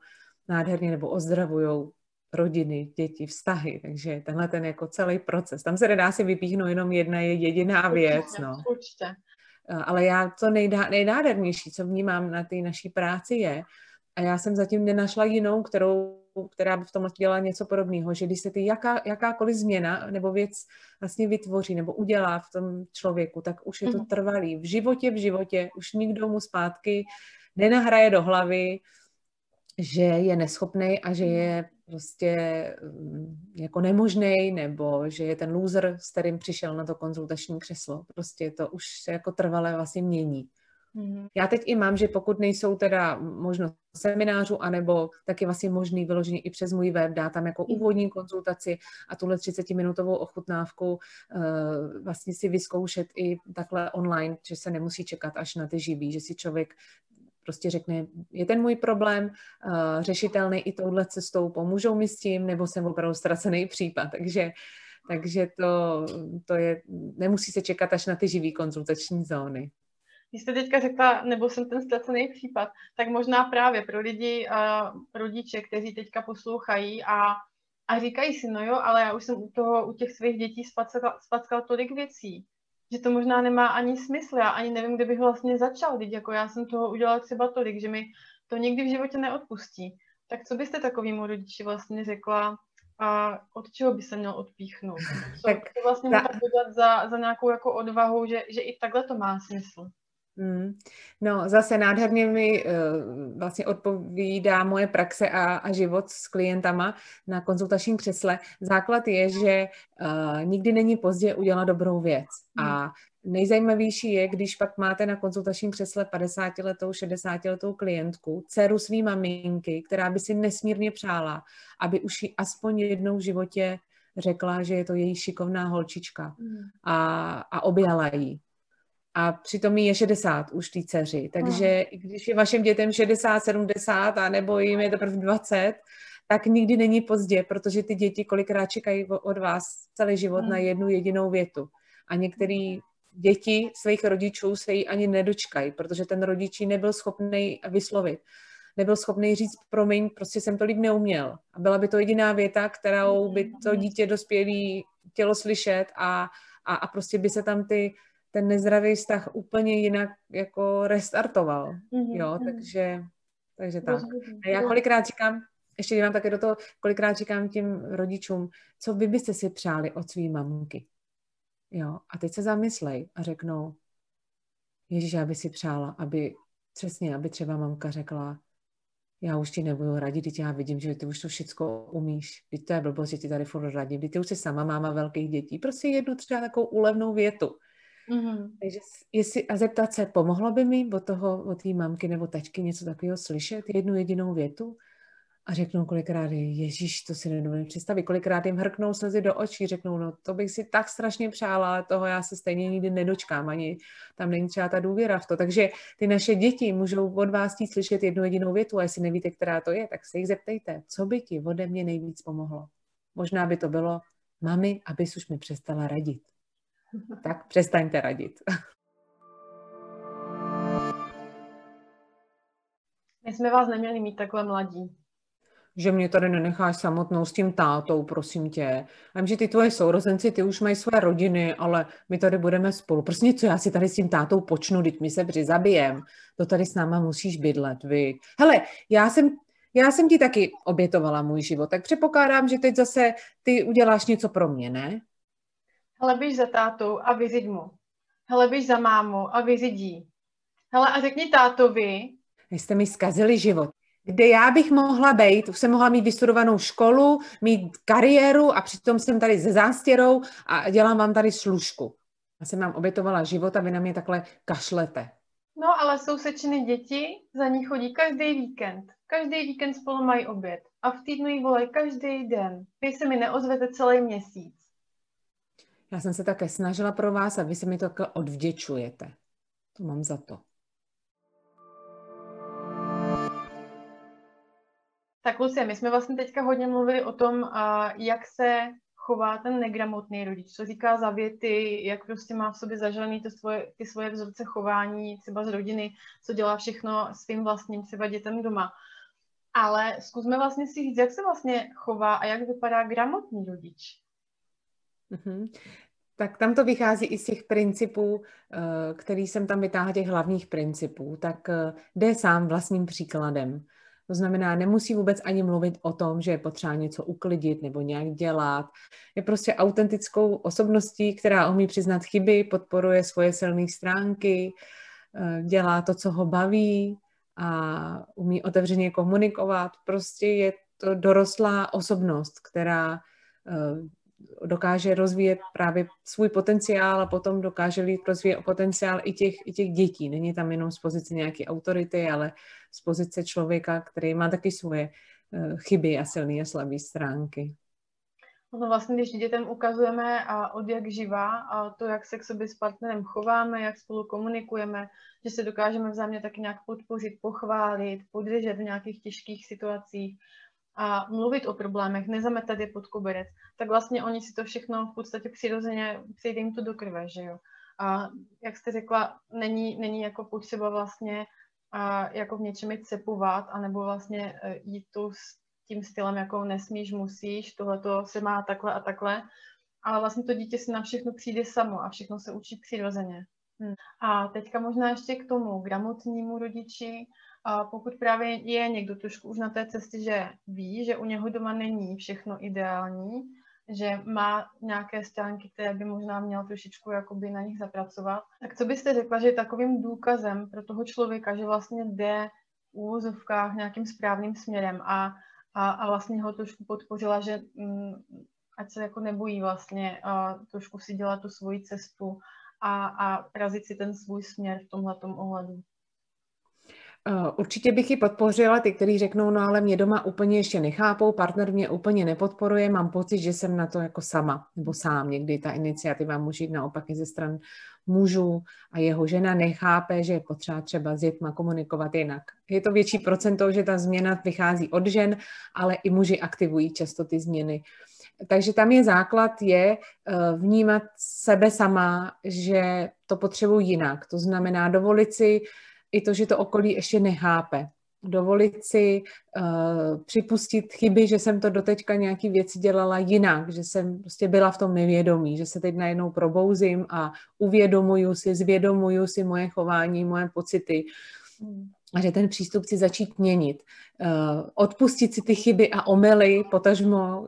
nádherně nebo ozdravují rodiny, děti, vztahy. Takže tenhle ten jako celý proces. Tam se nedá si vypíchnout jenom jedna jediná věc. No. určitě. Ale já to nejdá, nejdádhernější, co vnímám na té naší práci je, a já jsem zatím nenašla jinou, kterou, která by v tom dělala něco podobného, že když se ty jaká, jakákoliv změna nebo věc vlastně vytvoří nebo udělá v tom člověku, tak už je to mhm. trvalý. V životě, v životě, už nikdo mu zpátky nenahraje do hlavy, že je neschopný a že je prostě mm, jako nemožný, nebo že je ten loser, s kterým přišel na to konzultační křeslo. Prostě to už se jako trvalé vlastně mění. Mm-hmm. Já teď i mám, že pokud nejsou teda možnost seminářů, anebo tak je vlastně možný vyloženě i přes můj web, dá tam jako úvodní konzultaci a tuhle 30-minutovou ochutnávku uh, vlastně si vyzkoušet i takhle online, že se nemusí čekat až na ty živý, že si člověk prostě řekne, je ten můj problém uh, řešitelný i touhle cestou, pomůžou mi s tím, nebo jsem opravdu ztracený případ. Takže, takže to, to je, nemusí se čekat až na ty živý konzultační zóny. Když jste teďka řekla, nebo jsem ten ztracený případ, tak možná právě pro lidi, uh, rodiče, kteří teďka poslouchají a, a říkají si, no jo, ale já už jsem u toho, u těch svých dětí spackal, spackal tolik věcí, že to možná nemá ani smysl. Já ani nevím, kde bych vlastně začal, teď jako já jsem toho udělala třeba tolik, že mi to nikdy v životě neodpustí. Tak co byste takovému rodiči vlastně řekla, a od čeho by se měl odpíchnout? Co tak, to vlastně ta... může za, za nějakou jako odvahu, že, že i takhle to má smysl? Hmm. No, zase nádherně mi uh, vlastně odpovídá moje praxe a, a život s klientama na konzultačním křesle. Základ je, že uh, nikdy není pozdě udělat dobrou věc. Hmm. A nejzajímavější je, když pak máte na konzultačním křesle 50-letou, 60-letou klientku, dceru svý maminky, která by si nesmírně přála, aby už ji aspoň jednou v životě řekla, že je to její šikovná holčička hmm. a, a objala ji a přitom jí je 60 už té dceři. Takže hmm. když je vašim dětem 60, 70 a nebo jim je teprve 20, tak nikdy není pozdě, protože ty děti kolikrát čekají od vás celý život hmm. na jednu jedinou větu. A některé děti svých rodičů se jí ani nedočkají, protože ten rodič nebyl schopný vyslovit. Nebyl schopný říct, promiň, prostě jsem to líp neuměl. A byla by to jediná věta, kterou by to dítě dospělý chtělo slyšet a, a, a prostě by se tam ty ten nezdravý vztah úplně jinak jako restartoval, mm-hmm. jo, mhm. takže, takže tak. A já kolikrát říkám, ještě dívám také do toho, kolikrát říkám těm rodičům, co vy byste si přáli od svý mamky, jo, a teď se zamyslej a řeknou, Ježíš, já bych si přála, aby přesně, aby třeba mamka řekla, já už ti nebudu radit, teď já vidím, že ty už to všechno umíš. Teď to je blbost, že ti tady furt radím. Teď ty už jsi sama máma velkých dětí. Prostě jednu třeba takovou úlevnou větu. Mm-hmm. Takže jestli, a zeptat se, pomohlo by mi od toho, od té mamky nebo tačky něco takového slyšet, jednu jedinou větu? A řeknou kolikrát, Ježíš, to si nedovedu představit. Kolikrát jim hrknou slzy do očí, řeknou, no to bych si tak strašně přála, ale toho já se stejně nikdy nedočkám, ani tam není třeba ta důvěra v to. Takže ty naše děti můžou od vás chtít slyšet jednu jedinou větu a jestli nevíte, která to je, tak se jich zeptejte, co by ti ode mě nejvíc pomohlo. Možná by to bylo, mami, abys už mi přestala radit tak přestaňte radit. My jsme vás neměli mít takhle mladí. Že mě tady nenecháš samotnou s tím tátou, prosím tě. A vím, že ty tvoje sourozenci, ty už mají své rodiny, ale my tady budeme spolu. Prostě co já si tady s tím tátou počnu, teď my se přizabijem. To tady s náma musíš bydlet, vy. Hele, já jsem, já jsem ti taky obětovala můj život, tak předpokládám, že teď zase ty uděláš něco pro mě, ne? Hele, běž za tátou a vyzid mu. Hele, běž za mámou a vyzidí. Hele, a řekni tátovi. Vy jste mi zkazili život. Kde já bych mohla být, už jsem mohla mít vystudovanou školu, mít kariéru a přitom jsem tady se zástěrou a dělám vám tady služku. Já jsem vám obětovala život a vy na mě takhle kašlete. No, ale jsou sečeny děti, za ní chodí každý víkend. Každý víkend spolu mají oběd. A v týdnu jí volají každý den. Vy se mi neozvete celý měsíc. Já jsem se také snažila pro vás a vy se mi to odvděčujete. To mám za to. Tak Lucie, my jsme vlastně teďka hodně mluvili o tom, jak se chová ten negramotný rodič, co říká za věty, jak prostě má v sobě zažalený ty svoje, ty svoje vzorce chování, třeba z rodiny, co dělá všechno svým vlastním třeba dětem doma. Ale zkusme vlastně si říct, jak se vlastně chová a jak vypadá gramotný rodič. Mm-hmm. Tak tam to vychází i z těch principů, eh, který jsem tam vytáhla, těch hlavních principů. Tak eh, jde sám vlastním příkladem. To znamená, nemusí vůbec ani mluvit o tom, že je potřeba něco uklidit nebo nějak dělat. Je prostě autentickou osobností, která umí přiznat chyby, podporuje svoje silné stránky, eh, dělá to, co ho baví a umí otevřeně komunikovat. Prostě je to dorostlá osobnost, která dokáže rozvíjet právě svůj potenciál a potom dokáže rozvíjet potenciál i těch, i těch dětí. Není tam jenom z pozice nějaké autority, ale z pozice člověka, který má taky svoje uh, chyby a silné a slabé stránky. No vlastně, když dětem ukazujeme a od jak živá a to, jak se k sobě s partnerem chováme, jak spolu komunikujeme, že se dokážeme vzájemně taky nějak podpořit, pochválit, podržet v nějakých těžkých situacích, a mluvit o problémech, nezametat je pod koberec, tak vlastně oni si to všechno v podstatě přirozeně, přijde jim to do krve, že jo. A jak jste řekla, není, není jako potřeba vlastně a jako v něčem jít cepovat, anebo vlastně e, jít tu s tím stylem, jako nesmíš, musíš, tohle se má takhle a takhle, ale vlastně to dítě si na všechno přijde samo a všechno se učí přirozeně. Hmm. A teďka možná ještě k tomu gramotnímu rodiči, a pokud právě je někdo trošku už na té cestě, že ví, že u něho doma není všechno ideální, že má nějaké stránky, které by možná měl trošičku jakoby na nich zapracovat, tak co byste řekla, že je takovým důkazem pro toho člověka, že vlastně jde v úvozovkách nějakým správným směrem a, a, a vlastně ho trošku podpořila, že mm, ať se jako nebojí vlastně a trošku si dělat tu svoji cestu a, a razit si ten svůj směr v tomhle ohledu. Eh, určitě bych ji podpořila, ty, kteří řeknou, no ale mě doma úplně ještě nechápou, partner mě úplně nepodporuje, mám pocit, že jsem na to jako sama nebo sám. Někdy ta iniciativa může jít naopak i ze stran mužů a jeho žena nechápe, že je potřeba třeba s dětma komunikovat jinak. Je to větší procento, že ta změna vychází od žen, ale i muži aktivují často ty změny. Takže tam je základ, je eh, vnímat sebe sama, že to potřebuji jinak. To znamená dovolit si i to, že to okolí ještě nechápe. Dovolit si uh, připustit chyby, že jsem to doteďka nějaký věci dělala jinak, že jsem prostě byla v tom nevědomí, že se teď najednou probouzím a uvědomuju si, zvědomuju si moje chování, moje pocity a že ten přístup si začít měnit. Uh, odpustit si ty chyby a omely, potažmo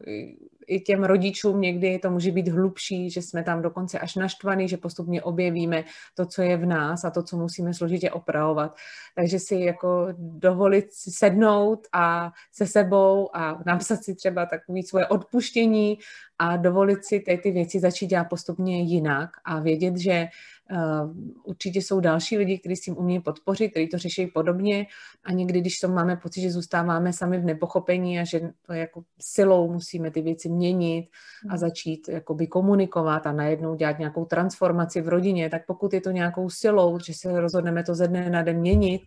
i těm rodičům někdy to může být hlubší, že jsme tam dokonce až naštvaný, že postupně objevíme to, co je v nás a to, co musíme složitě opravovat. Takže si jako dovolit sednout a se sebou a napsat si třeba takový svoje odpuštění a dovolit si ty, ty věci začít dělat postupně jinak a vědět, že určitě jsou další lidi, kteří s tím umí podpořit, kteří to řeší podobně a někdy, když to máme pocit, že zůstáváme sami v nepochopení a že to jako silou musíme ty věci měnit a hmm. začít jakoby komunikovat a najednou dělat nějakou transformaci v rodině, tak pokud je to nějakou silou, že se rozhodneme to ze dne na den měnit,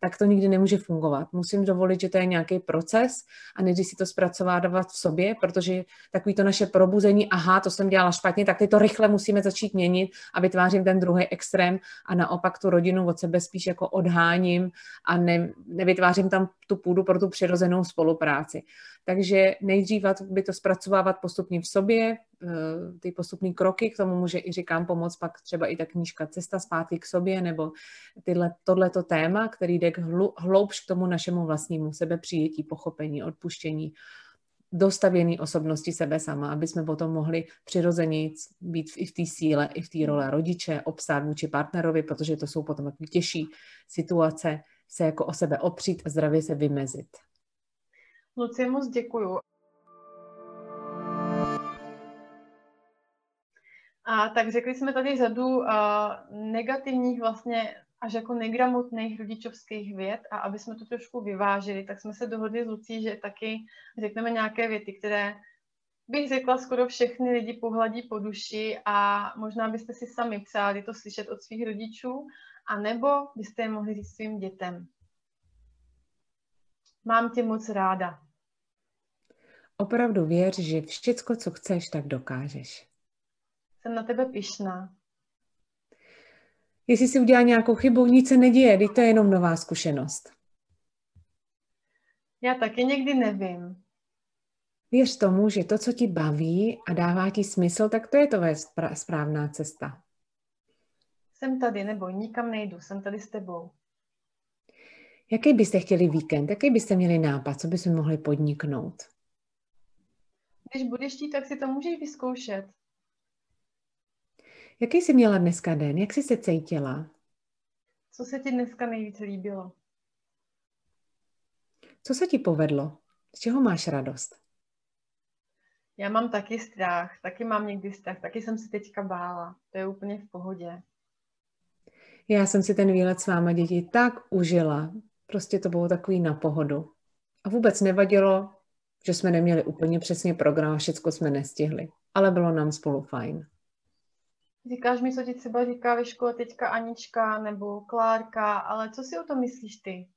tak to nikdy nemůže fungovat. Musím dovolit, že to je nějaký proces a nejdřív si to zpracovávat v sobě, protože takový to naše probuzení, aha, to jsem dělala špatně, tak teď to rychle musíme začít měnit a vytvářím ten druhý extrém a naopak tu rodinu od sebe spíš jako odháním a ne, nevytvářím tam tu půdu pro tu přirozenou spolupráci. Takže nejdřív by to zpracovávat postupně v sobě, eh, ty postupné kroky, k tomu může i říkám pomoct pak třeba i ta knížka Cesta zpátky k sobě, nebo tyhle, tohleto téma, který jde k hloubš k tomu našemu vlastnímu sebepřijetí, pochopení, odpuštění, dostavěný osobnosti sebe sama, aby jsme potom mohli přirozeně být i v té síle, i v té role rodiče, obstát vůči partnerovi, protože to jsou potom těžší situace, se jako o sebe opřít a zdravě se vymezit. Lucie, moc děkuju. A tak řekli jsme tady řadu uh, negativních vlastně až jako negramotných rodičovských věd a aby jsme to trošku vyvážili, tak jsme se dohodli s Lucí, že taky řekneme nějaké věty, které bych řekla, skoro všechny lidi pohladí po duši a možná byste si sami přáli to slyšet od svých rodičů, a nebo byste je mohli říct svým dětem. Mám tě moc ráda. Opravdu věř, že všecko, co chceš, tak dokážeš. Jsem na tebe pišná. Jestli si udělá nějakou chybu, nic se neděje, teď to je jenom nová zkušenost. Já taky někdy nevím. Věř tomu, že to, co ti baví a dává ti smysl, tak to je tvoje správná cesta. Jsem tady, nebo nikam nejdu, jsem tady s tebou. Jaký byste chtěli víkend? Jaký byste měli nápad? Co byste mohli podniknout? Když budeš chtít, tak si to můžeš vyzkoušet. Jaký jsi měla dneska den? Jak jsi se cítila? Co se ti dneska nejvíce líbilo? Co se ti povedlo? Z čeho máš radost? Já mám taky strach, taky mám někdy strach, taky jsem se teďka bála. To je úplně v pohodě. Já jsem si ten výlet s váma děti tak užila. Prostě to bylo takový na pohodu. A vůbec nevadilo, že jsme neměli úplně přesně program a všechno jsme nestihli. Ale bylo nám spolu fajn. Říkáš mi, co ti třeba říká ve škole teďka Anička nebo Klárka, ale co si o tom myslíš ty?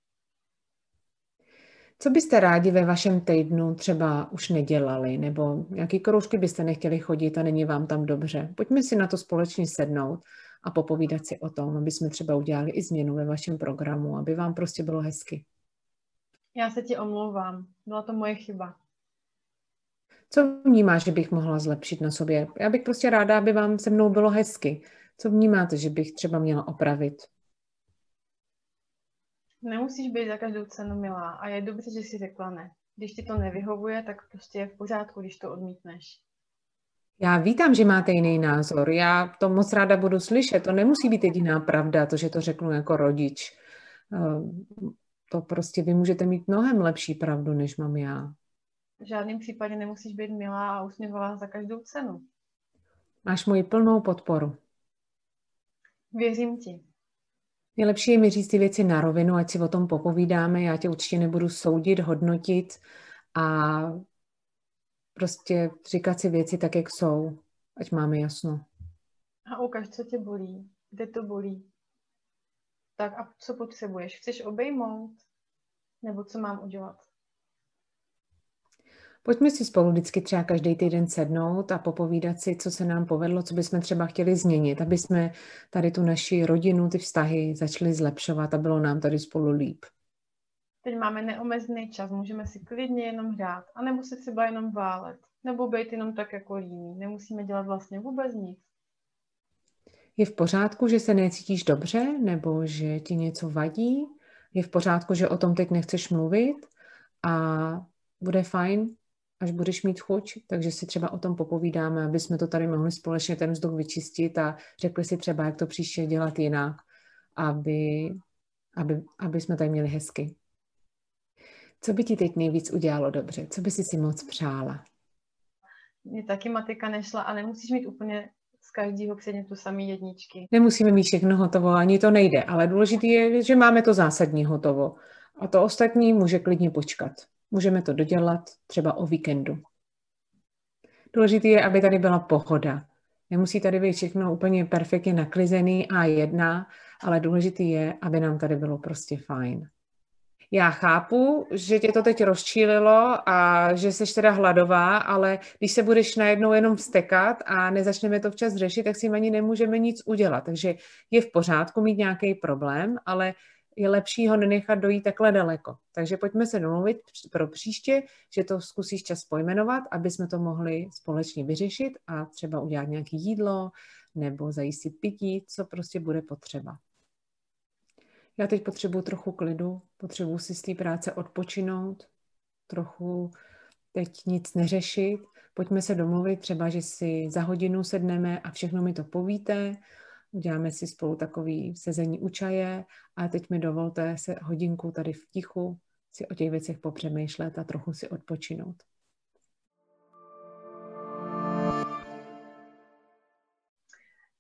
Co byste rádi ve vašem týdnu třeba už nedělali, nebo jaký kroužky byste nechtěli chodit a není vám tam dobře? Pojďme si na to společně sednout a popovídat si o tom, aby jsme třeba udělali i změnu ve vašem programu, aby vám prostě bylo hezky. Já se ti omlouvám, byla to moje chyba. Co vnímáš, že bych mohla zlepšit na sobě? Já bych prostě ráda, aby vám se mnou bylo hezky. Co vnímáte, že bych třeba měla opravit? Nemusíš být za každou cenu milá a je dobře, že jsi řekla ne. Když ti to nevyhovuje, tak prostě je v pořádku, když to odmítneš. Já vítám, že máte jiný názor. Já to moc ráda budu slyšet. To nemusí být jediná pravda, to, že to řeknu jako rodič. Eh, to prostě vy můžete mít mnohem lepší pravdu, než mám já. V žádném případě nemusíš být milá a usměvavá za každou cenu. Máš moji plnou podporu. Věřím ti. Nejlepší je mi říct ty věci na rovinu, ať si o tom popovídáme. Já tě určitě nebudu soudit, hodnotit a prostě říkat si věci tak, jak jsou, ať máme jasno. A ukaž, co tě bolí, kde to bolí. Tak a co potřebuješ? Chceš obejmout? Nebo co mám udělat? Pojďme si spolu vždycky třeba každý týden sednout a popovídat si, co se nám povedlo, co bychom třeba chtěli změnit, aby jsme tady tu naši rodinu, ty vztahy začali zlepšovat a bylo nám tady spolu líp. Teď máme neomezený čas, můžeme si klidně jenom hrát, anebo se třeba jenom válet, nebo být jenom tak jako líní. Nemusíme dělat vlastně vůbec nic. Je v pořádku, že se necítíš dobře, nebo že ti něco vadí? Je v pořádku, že o tom teď nechceš mluvit a bude fajn, až budeš mít chuť, takže si třeba o tom popovídáme, aby jsme to tady mohli společně ten vzduch vyčistit a řekli si třeba, jak to příště dělat jinak, aby, aby, aby jsme tady měli hezky. Co by ti teď nejvíc udělalo dobře? Co by si si moc přála? Mně taky matika nešla a nemusíš mít úplně z každého předmětu samý jedničky. Nemusíme mít všechno hotovo, ani to nejde, ale důležité je, že máme to zásadní hotovo. A to ostatní může klidně počkat. Můžeme to dodělat třeba o víkendu. Důležité je, aby tady byla pohoda. Nemusí tady být všechno úplně perfektně naklizený a jedna, ale důležité je, aby nám tady bylo prostě fajn. Já chápu, že tě to teď rozčílilo a že jsi teda hladová, ale když se budeš najednou jenom vstekat a nezačneme to včas řešit, tak si ani nemůžeme nic udělat. Takže je v pořádku mít nějaký problém, ale je lepší ho nenechat dojít takhle daleko. Takže pojďme se domluvit pro příště, že to zkusíš čas pojmenovat, aby jsme to mohli společně vyřešit a třeba udělat nějaké jídlo nebo zajistit pití, co prostě bude potřeba. Já teď potřebuji trochu klidu, potřebuji si z té práce odpočinout, trochu teď nic neřešit. Pojďme se domluvit třeba, že si za hodinu sedneme a všechno mi to povíte, uděláme si spolu takový sezení u čaje a teď mi dovolte se hodinku tady v tichu si o těch věcech popřemýšlet a trochu si odpočinout.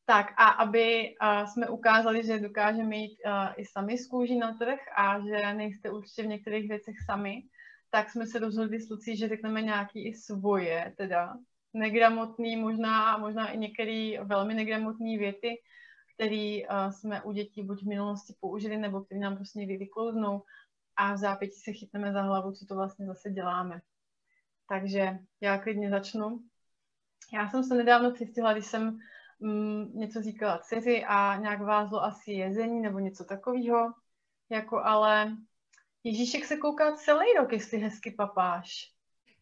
Tak a aby uh, jsme ukázali, že dokážeme jít uh, i sami z kůží na trh a že nejste určitě v některých věcech sami, tak jsme se rozhodli s Lucí, že řekneme nějaký i svoje, teda negramotný, možná, možná i některé velmi negramotné věty, které jsme u dětí buď v minulosti použili, nebo které nám prostě někdy vyklouznou a v zápětí se chytneme za hlavu, co to vlastně zase děláme. Takže já klidně začnu. Já jsem se nedávno přistihla, když jsem mm, něco říkala dceři a nějak vázlo asi jezení nebo něco takového, jako ale Ježíšek se kouká celý rok, jestli hezky papáš.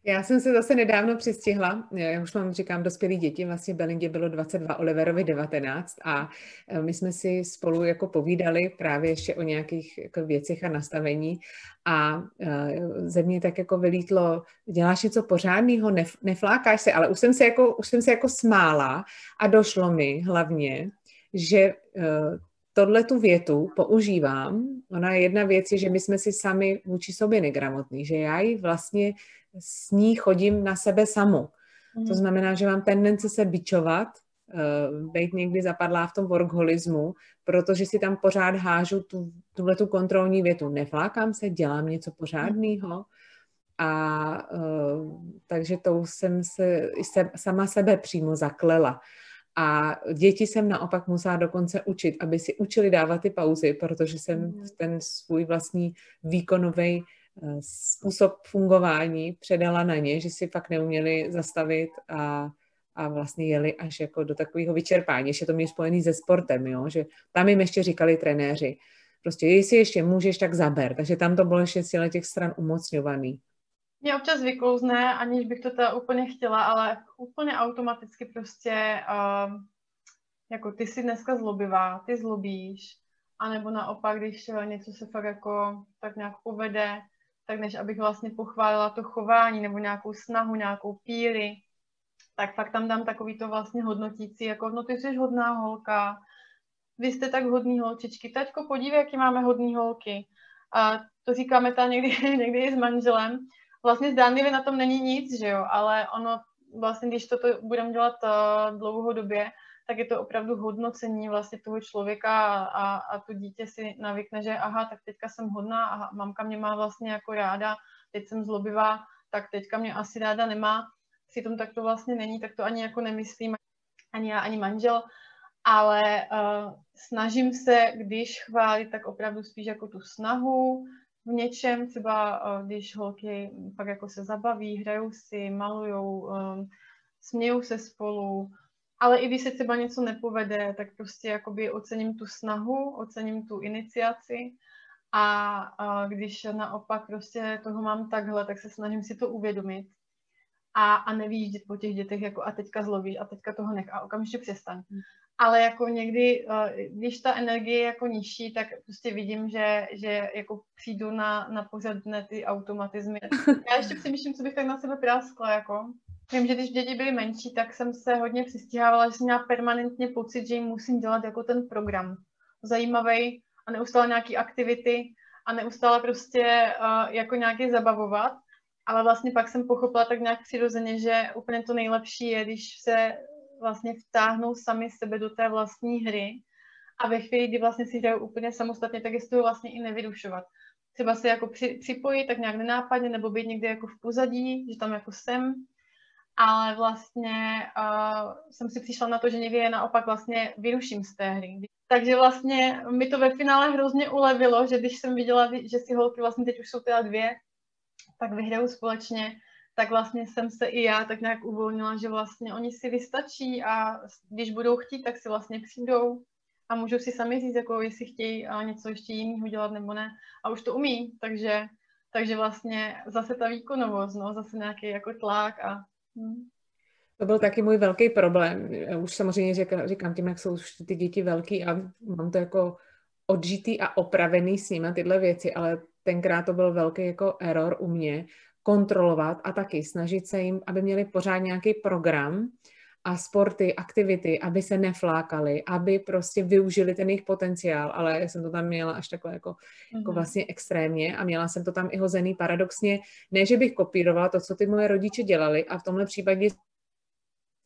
Já jsem se zase nedávno přistihla, já už mám, říkám, dospělý děti, vlastně Belindě bylo 22, Oliverovi 19 a e, my jsme si spolu jako povídali právě ještě o nějakých jako věcech a nastavení a e, ze mě tak jako vylítlo, děláš něco pořádného, nef, neflákáš se, ale už jsem se jako, už jsem se jako smála a došlo mi hlavně, že e, tohle tu větu používám, ona je jedna věc, je, že my jsme si sami vůči sobě negramotní, že já ji vlastně s ní chodím na sebe samu. Mm. To znamená, že mám tendenci se bičovat, uh, být někdy zapadlá v tom workholismu, protože si tam pořád hážu tu, tuhle tu kontrolní větu. Neflákám se, dělám něco pořádného. A uh, takže to jsem se, se sama sebe přímo zaklela. A děti jsem naopak musela dokonce učit, aby si učili dávat ty pauzy, protože jsem mm. ten svůj vlastní výkonový eh, způsob fungování předala na ně, že si fakt neuměli zastavit a, a vlastně jeli až jako do takového vyčerpání. Ještě to mě spojený se sportem, jo? že tam jim ještě říkali trenéři, prostě jestli ještě můžeš, tak zaber. Takže tam to bylo ještě z těch stran umocňovaný. Mě občas vyklouzne, aniž bych to teda úplně chtěla, ale úplně automaticky prostě uh, jako ty jsi dneska zlobivá, ty zlobíš, anebo naopak, když něco se fakt jako tak nějak povede, tak než abych vlastně pochválila to chování nebo nějakou snahu, nějakou píly, tak fakt tam dám takový to vlastně hodnotící, jako no ty jsi hodná holka, vy jste tak hodný holčičky, taťko podívej, jaký máme hodný holky. A to říkáme tam někdy, někdy i s manželem, vlastně zdánlivě na tom není nic, že jo, ale ono vlastně, když toto budeme dělat uh, dlouhodobě, tak je to opravdu hodnocení vlastně toho člověka a, a, to dítě si navykne, že aha, tak teďka jsem hodná a mamka mě má vlastně jako ráda, teď jsem zlobivá, tak teďka mě asi ráda nemá. Přitom tak to vlastně není, tak to ani jako nemyslím, ani já, ani manžel, ale uh, snažím se, když chválit, tak opravdu spíš jako tu snahu, v něčem, třeba eh, když holky pak jako se zabaví, hrajou si, malujou, um, smějou se spolu, ale i když se třeba něco nepovede, tak prostě jakoby ocením tu snahu, ocením tu iniciaci a, a když naopak prostě toho mám takhle, tak se snažím si to uvědomit a, a nevýjíždět po těch dětech jako a teďka zloví a teďka toho nech a okamžitě přestaň. Hmm ale jako někdy, když ta energie je jako nižší, tak prostě vidím, že, že jako přijdu na, na pořadné ty automatizmy. Já ještě přemýšlím, co bych tak na sebe práskla, jako. Vím, že když děti byly menší, tak jsem se hodně přistěhávala, že jsem měla permanentně pocit, že jim musím dělat jako ten program. Zajímavý a neustále nějaký aktivity a neustále prostě uh, jako nějaký zabavovat. Ale vlastně pak jsem pochopila tak nějak přirozeně, že úplně to nejlepší je, když se vlastně vtáhnou sami sebe do té vlastní hry a ve chvíli, kdy vlastně si hrajou úplně samostatně, tak je z toho vlastně i nevyrušovat. Třeba se jako při, připojit tak nějak nenápadně nebo být někde jako v pozadí, že tam jako jsem, ale vlastně uh, jsem si přišla na to, že někdy je naopak vlastně vyruším z té hry. Takže vlastně mi to ve finále hrozně ulevilo, že když jsem viděla, že si holky vlastně teď už jsou teda dvě, tak vyhrajou společně, tak vlastně jsem se i já tak nějak uvolnila, že vlastně oni si vystačí a když budou chtít, tak si vlastně přijdou a můžou si sami říct, jako jestli chtějí něco ještě jiného dělat nebo ne. A už to umí, takže, takže vlastně zase ta výkonovost, no, zase nějaký jako tlak a... Hm. To byl taky můj velký problém. Já už samozřejmě říkám, říkám tím, jak jsou už ty děti velký a mám to jako odžitý a opravený s nimi tyhle věci, ale tenkrát to byl velký jako error u mě, kontrolovat a taky snažit se jim, aby měli pořád nějaký program a sporty, aktivity, aby se neflákali, aby prostě využili ten jejich potenciál, ale já jsem to tam měla až takhle jako, mm-hmm. jako mhm. vlastně extrémně a měla jsem to tam i hozený paradoxně, ne, že bych kopírovala to, co ty moje rodiče dělali a v tomhle případě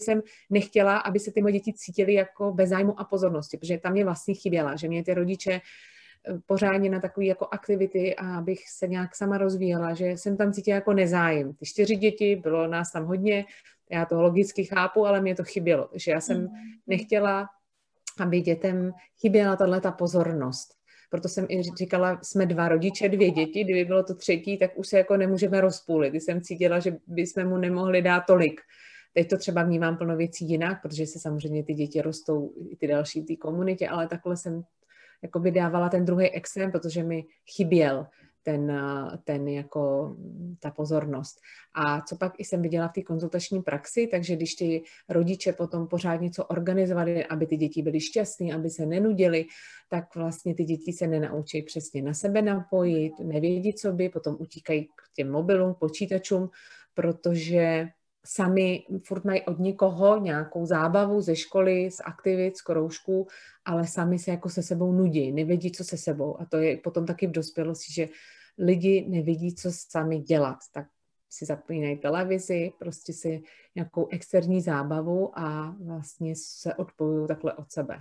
jsem nechtěla, aby se ty moje děti cítily jako bez zájmu a pozornosti, protože tam mě vlastně chyběla, že mě ty rodiče pořádně na takové jako aktivity a abych se nějak sama rozvíjela, že jsem tam cítila jako nezájem. Ty čtyři děti, bylo nás tam hodně, já to logicky chápu, ale mě to chybělo. Takže já jsem mm-hmm. nechtěla, aby dětem chyběla tahle ta pozornost. Proto jsem i říkala, jsme dva rodiče, dvě děti, kdyby bylo to třetí, tak už se jako nemůžeme rozpůlit. Když jsem cítila, že bychom mu nemohli dát tolik. Teď to třeba vnímám plno věcí jinak, protože se samozřejmě ty děti rostou i ty další v té komunitě, ale takhle jsem jako by dávala ten druhý extrém, protože mi chyběl ten, ten jako ta pozornost. A co pak i jsem viděla v té konzultační praxi, takže když ty rodiče potom pořád něco organizovali, aby ty děti byly šťastné, aby se nenudili, tak vlastně ty děti se nenaučí přesně na sebe napojit, nevědí, co by, potom utíkají k těm mobilům, počítačům, protože sami furt mají od někoho nějakou zábavu ze školy, z aktivit, z kroužků, ale sami se jako se sebou nudí, nevědí, co se sebou. A to je potom taky v dospělosti, že lidi nevidí, co sami dělat, tak si zapínají televizi, prostě si nějakou externí zábavu a vlastně se odpojují takhle od sebe.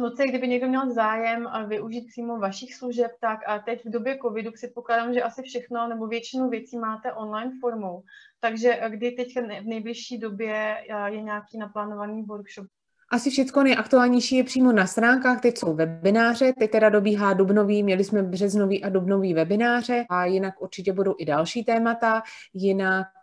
Lucie, kdyby někdo měl zájem využít přímo vašich služeb, tak a teď v době covidu předpokládám, že asi všechno nebo většinu věcí máte online formou. Takže kdy teď v nejbližší době je nějaký naplánovaný workshop? Asi všechno nejaktuálnější je přímo na stránkách, teď jsou webináře, teď teda dobíhá dubnový, měli jsme březnový a dubnový webináře a jinak určitě budou i další témata, jinak eh,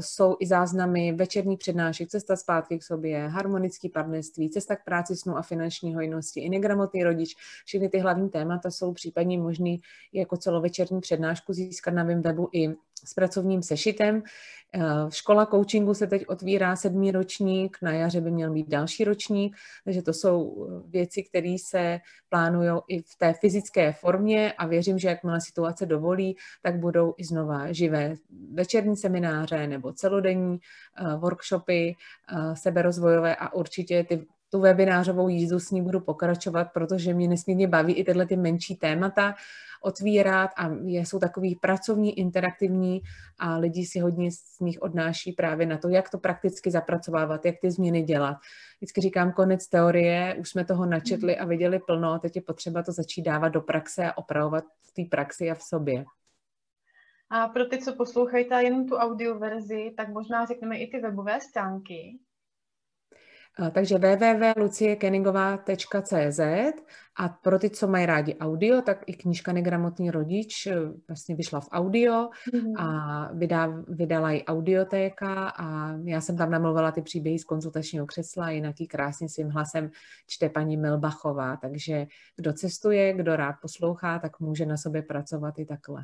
jsou i záznamy večerní přednášek, cesta zpátky k sobě, harmonický partnerství, cesta k práci snu a finanční hojnosti, i negramotný rodič. Všechny ty hlavní témata jsou případně možný jako celovečerní přednášku získat na mém webu i s pracovním sešitem. Eh, škola coachingu se teď otvírá sedmý ročník, na jaře by měl být další ročník, takže to jsou eh, věci, které se plánují i v té fyzické formě a věřím, že jakmile situace dovolí, tak budou i znova živé večerní semináře nebo celodenní eh, workshopy seberozvojové a určitě ty tu webinářovou jízdu s ní budu pokračovat, protože mě nesmírně baví i tyhle ty menší témata, otvírat a jsou takový pracovní, interaktivní a lidi si hodně z nich odnáší právě na to, jak to prakticky zapracovávat, jak ty změny dělat. Vždycky říkám konec teorie, už jsme toho načetli mhm. a viděli plno, teď je potřeba to začít dávat do praxe a opravovat v té praxi a v sobě. A pro ty, co poslouchají jenom tu audio verzi, tak možná řekneme i ty webové stránky. Takže www.luciekeningová.cz a pro ty, co mají rádi audio, tak i knížka Negramotný rodič eh, vlastně vyšla v audio mm-hmm. a vydá, vydala i audiotéka a já jsem tam namluvila ty příběhy z konzultačního křesla, jinak i krásně svým hlasem čte paní Milbachová, takže kdo cestuje, kdo rád poslouchá, tak může na sobě pracovat i takhle.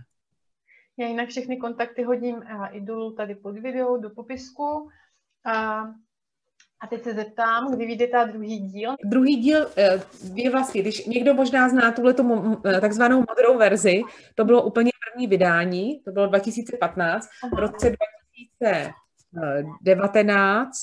Já jinak všechny kontakty hodím i dolů tady pod video, do popisku. A a teď se zeptám, kdy vyjde ta druhý díl? Druhý díl eh, je vlastně, když někdo možná zná tuhle eh, takzvanou modrou verzi, to bylo úplně první vydání, to bylo 2015, Aha. v roce 2019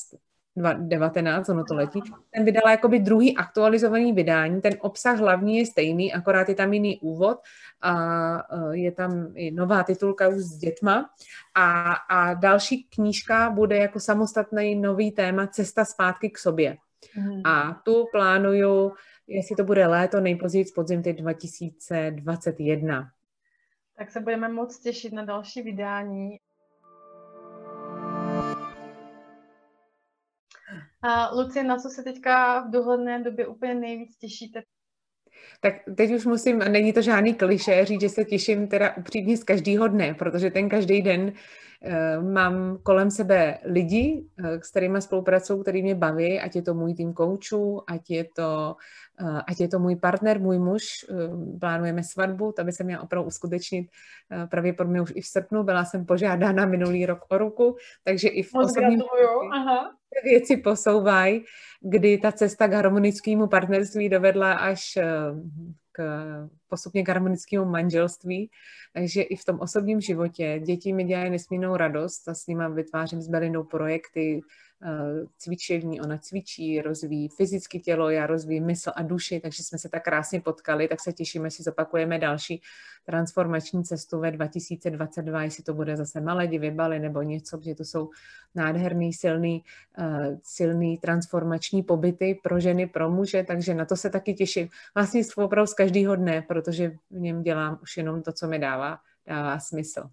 19, ono to letí, ten vydala jakoby druhý aktualizovaný vydání, ten obsah hlavní je stejný, akorát je tam jiný úvod a e, je tam i nová titulka už s dětma a, a další knížka bude jako samostatný nový téma Cesta zpátky k sobě. Hmm. A tu plánuju, jestli to bude léto, nejpozději z podzim 2021. Tak se budeme moc těšit na další vydání. A Lucie, na co se teďka v dohledné době úplně nejvíc těšíte? Tak teď už musím, není to žádný kliše, říct, že se těším teda upřímně z každého dne, protože ten každý den uh, mám kolem sebe lidi, uh, s kterými spolupracuju, který mě baví, ať je to můj tým koučů, ať je to, uh, ať je to můj partner, můj muž, plánujeme svatbu, ta by se měla opravdu uskutečnit pravděpodobně už i v srpnu, byla jsem požádána minulý rok o ruku, takže i v Moc osobním... Aha věci posouvají, kdy ta cesta k harmonickému partnerství dovedla až eh, k, postupně k harmonickému manželství. Takže i v tom osobním životě děti mi dělají nesmírnou radost a s nimi vytvářím s Belinou projekty, cvičení, ona cvičí, rozvíjí fyzické tělo, já rozvíjí mysl a duši, takže jsme se tak krásně potkali, tak se těšíme, si zopakujeme další transformační cestu ve 2022, jestli to bude zase Malediv, Bali nebo něco, protože to jsou nádherný, silný, uh, silný transformační pobyty pro ženy, pro muže, takže na to se taky těším. Vlastně opravdu z každého dne, protože v něm dělám už jenom to, co mi dává, dává smysl.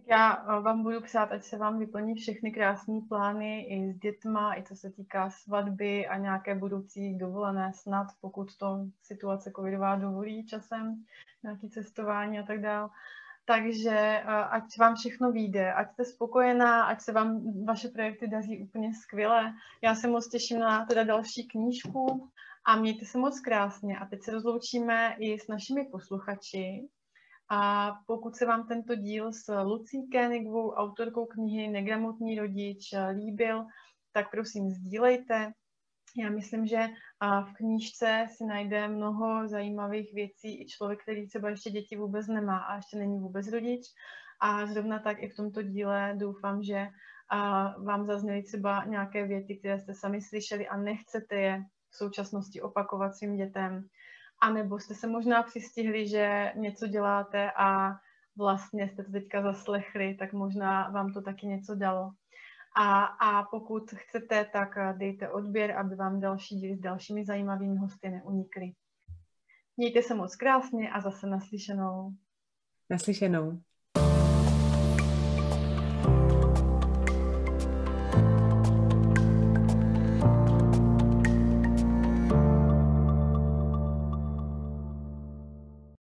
Tak já eh, vám budu psát, ať se vám vyplní všechny krásné plány i s dětma, i co se týká svatby a nějaké budoucí dovolené snad, pokud to situace covidová dovolí časem, nějaké cestování a tak dále. Takže eh, ať vám všechno vyjde, ať jste spokojená, ať se vám vaše projekty daří úplně skvěle. Já se moc těším na teda další knížku a mějte se moc krásně. A teď se rozloučíme i s našimi posluchači. A pokud se vám tento díl s Lucí Kénigovou, autorkou knihy Negramotný rodič, líbil, tak prosím sdílejte. Já myslím, že v knížce si najde mnoho zajímavých věcí i člověk, který třeba ještě děti vůbec nemá a ještě není vůbec rodič. A zrovna tak i v tomto díle doufám, že vám zazněly třeba nějaké věty, které jste sami slyšeli a nechcete je v současnosti opakovat svým dětem. A nebo jste se možná přistihli, že něco děláte a vlastně jste to teďka zaslechli, tak možná vám to taky něco dalo. A, a pokud chcete, tak dejte odběr, aby vám další díly s dalšími zajímavými hosty neunikly. Mějte se moc krásně a zase naslyšenou. Naslyšenou.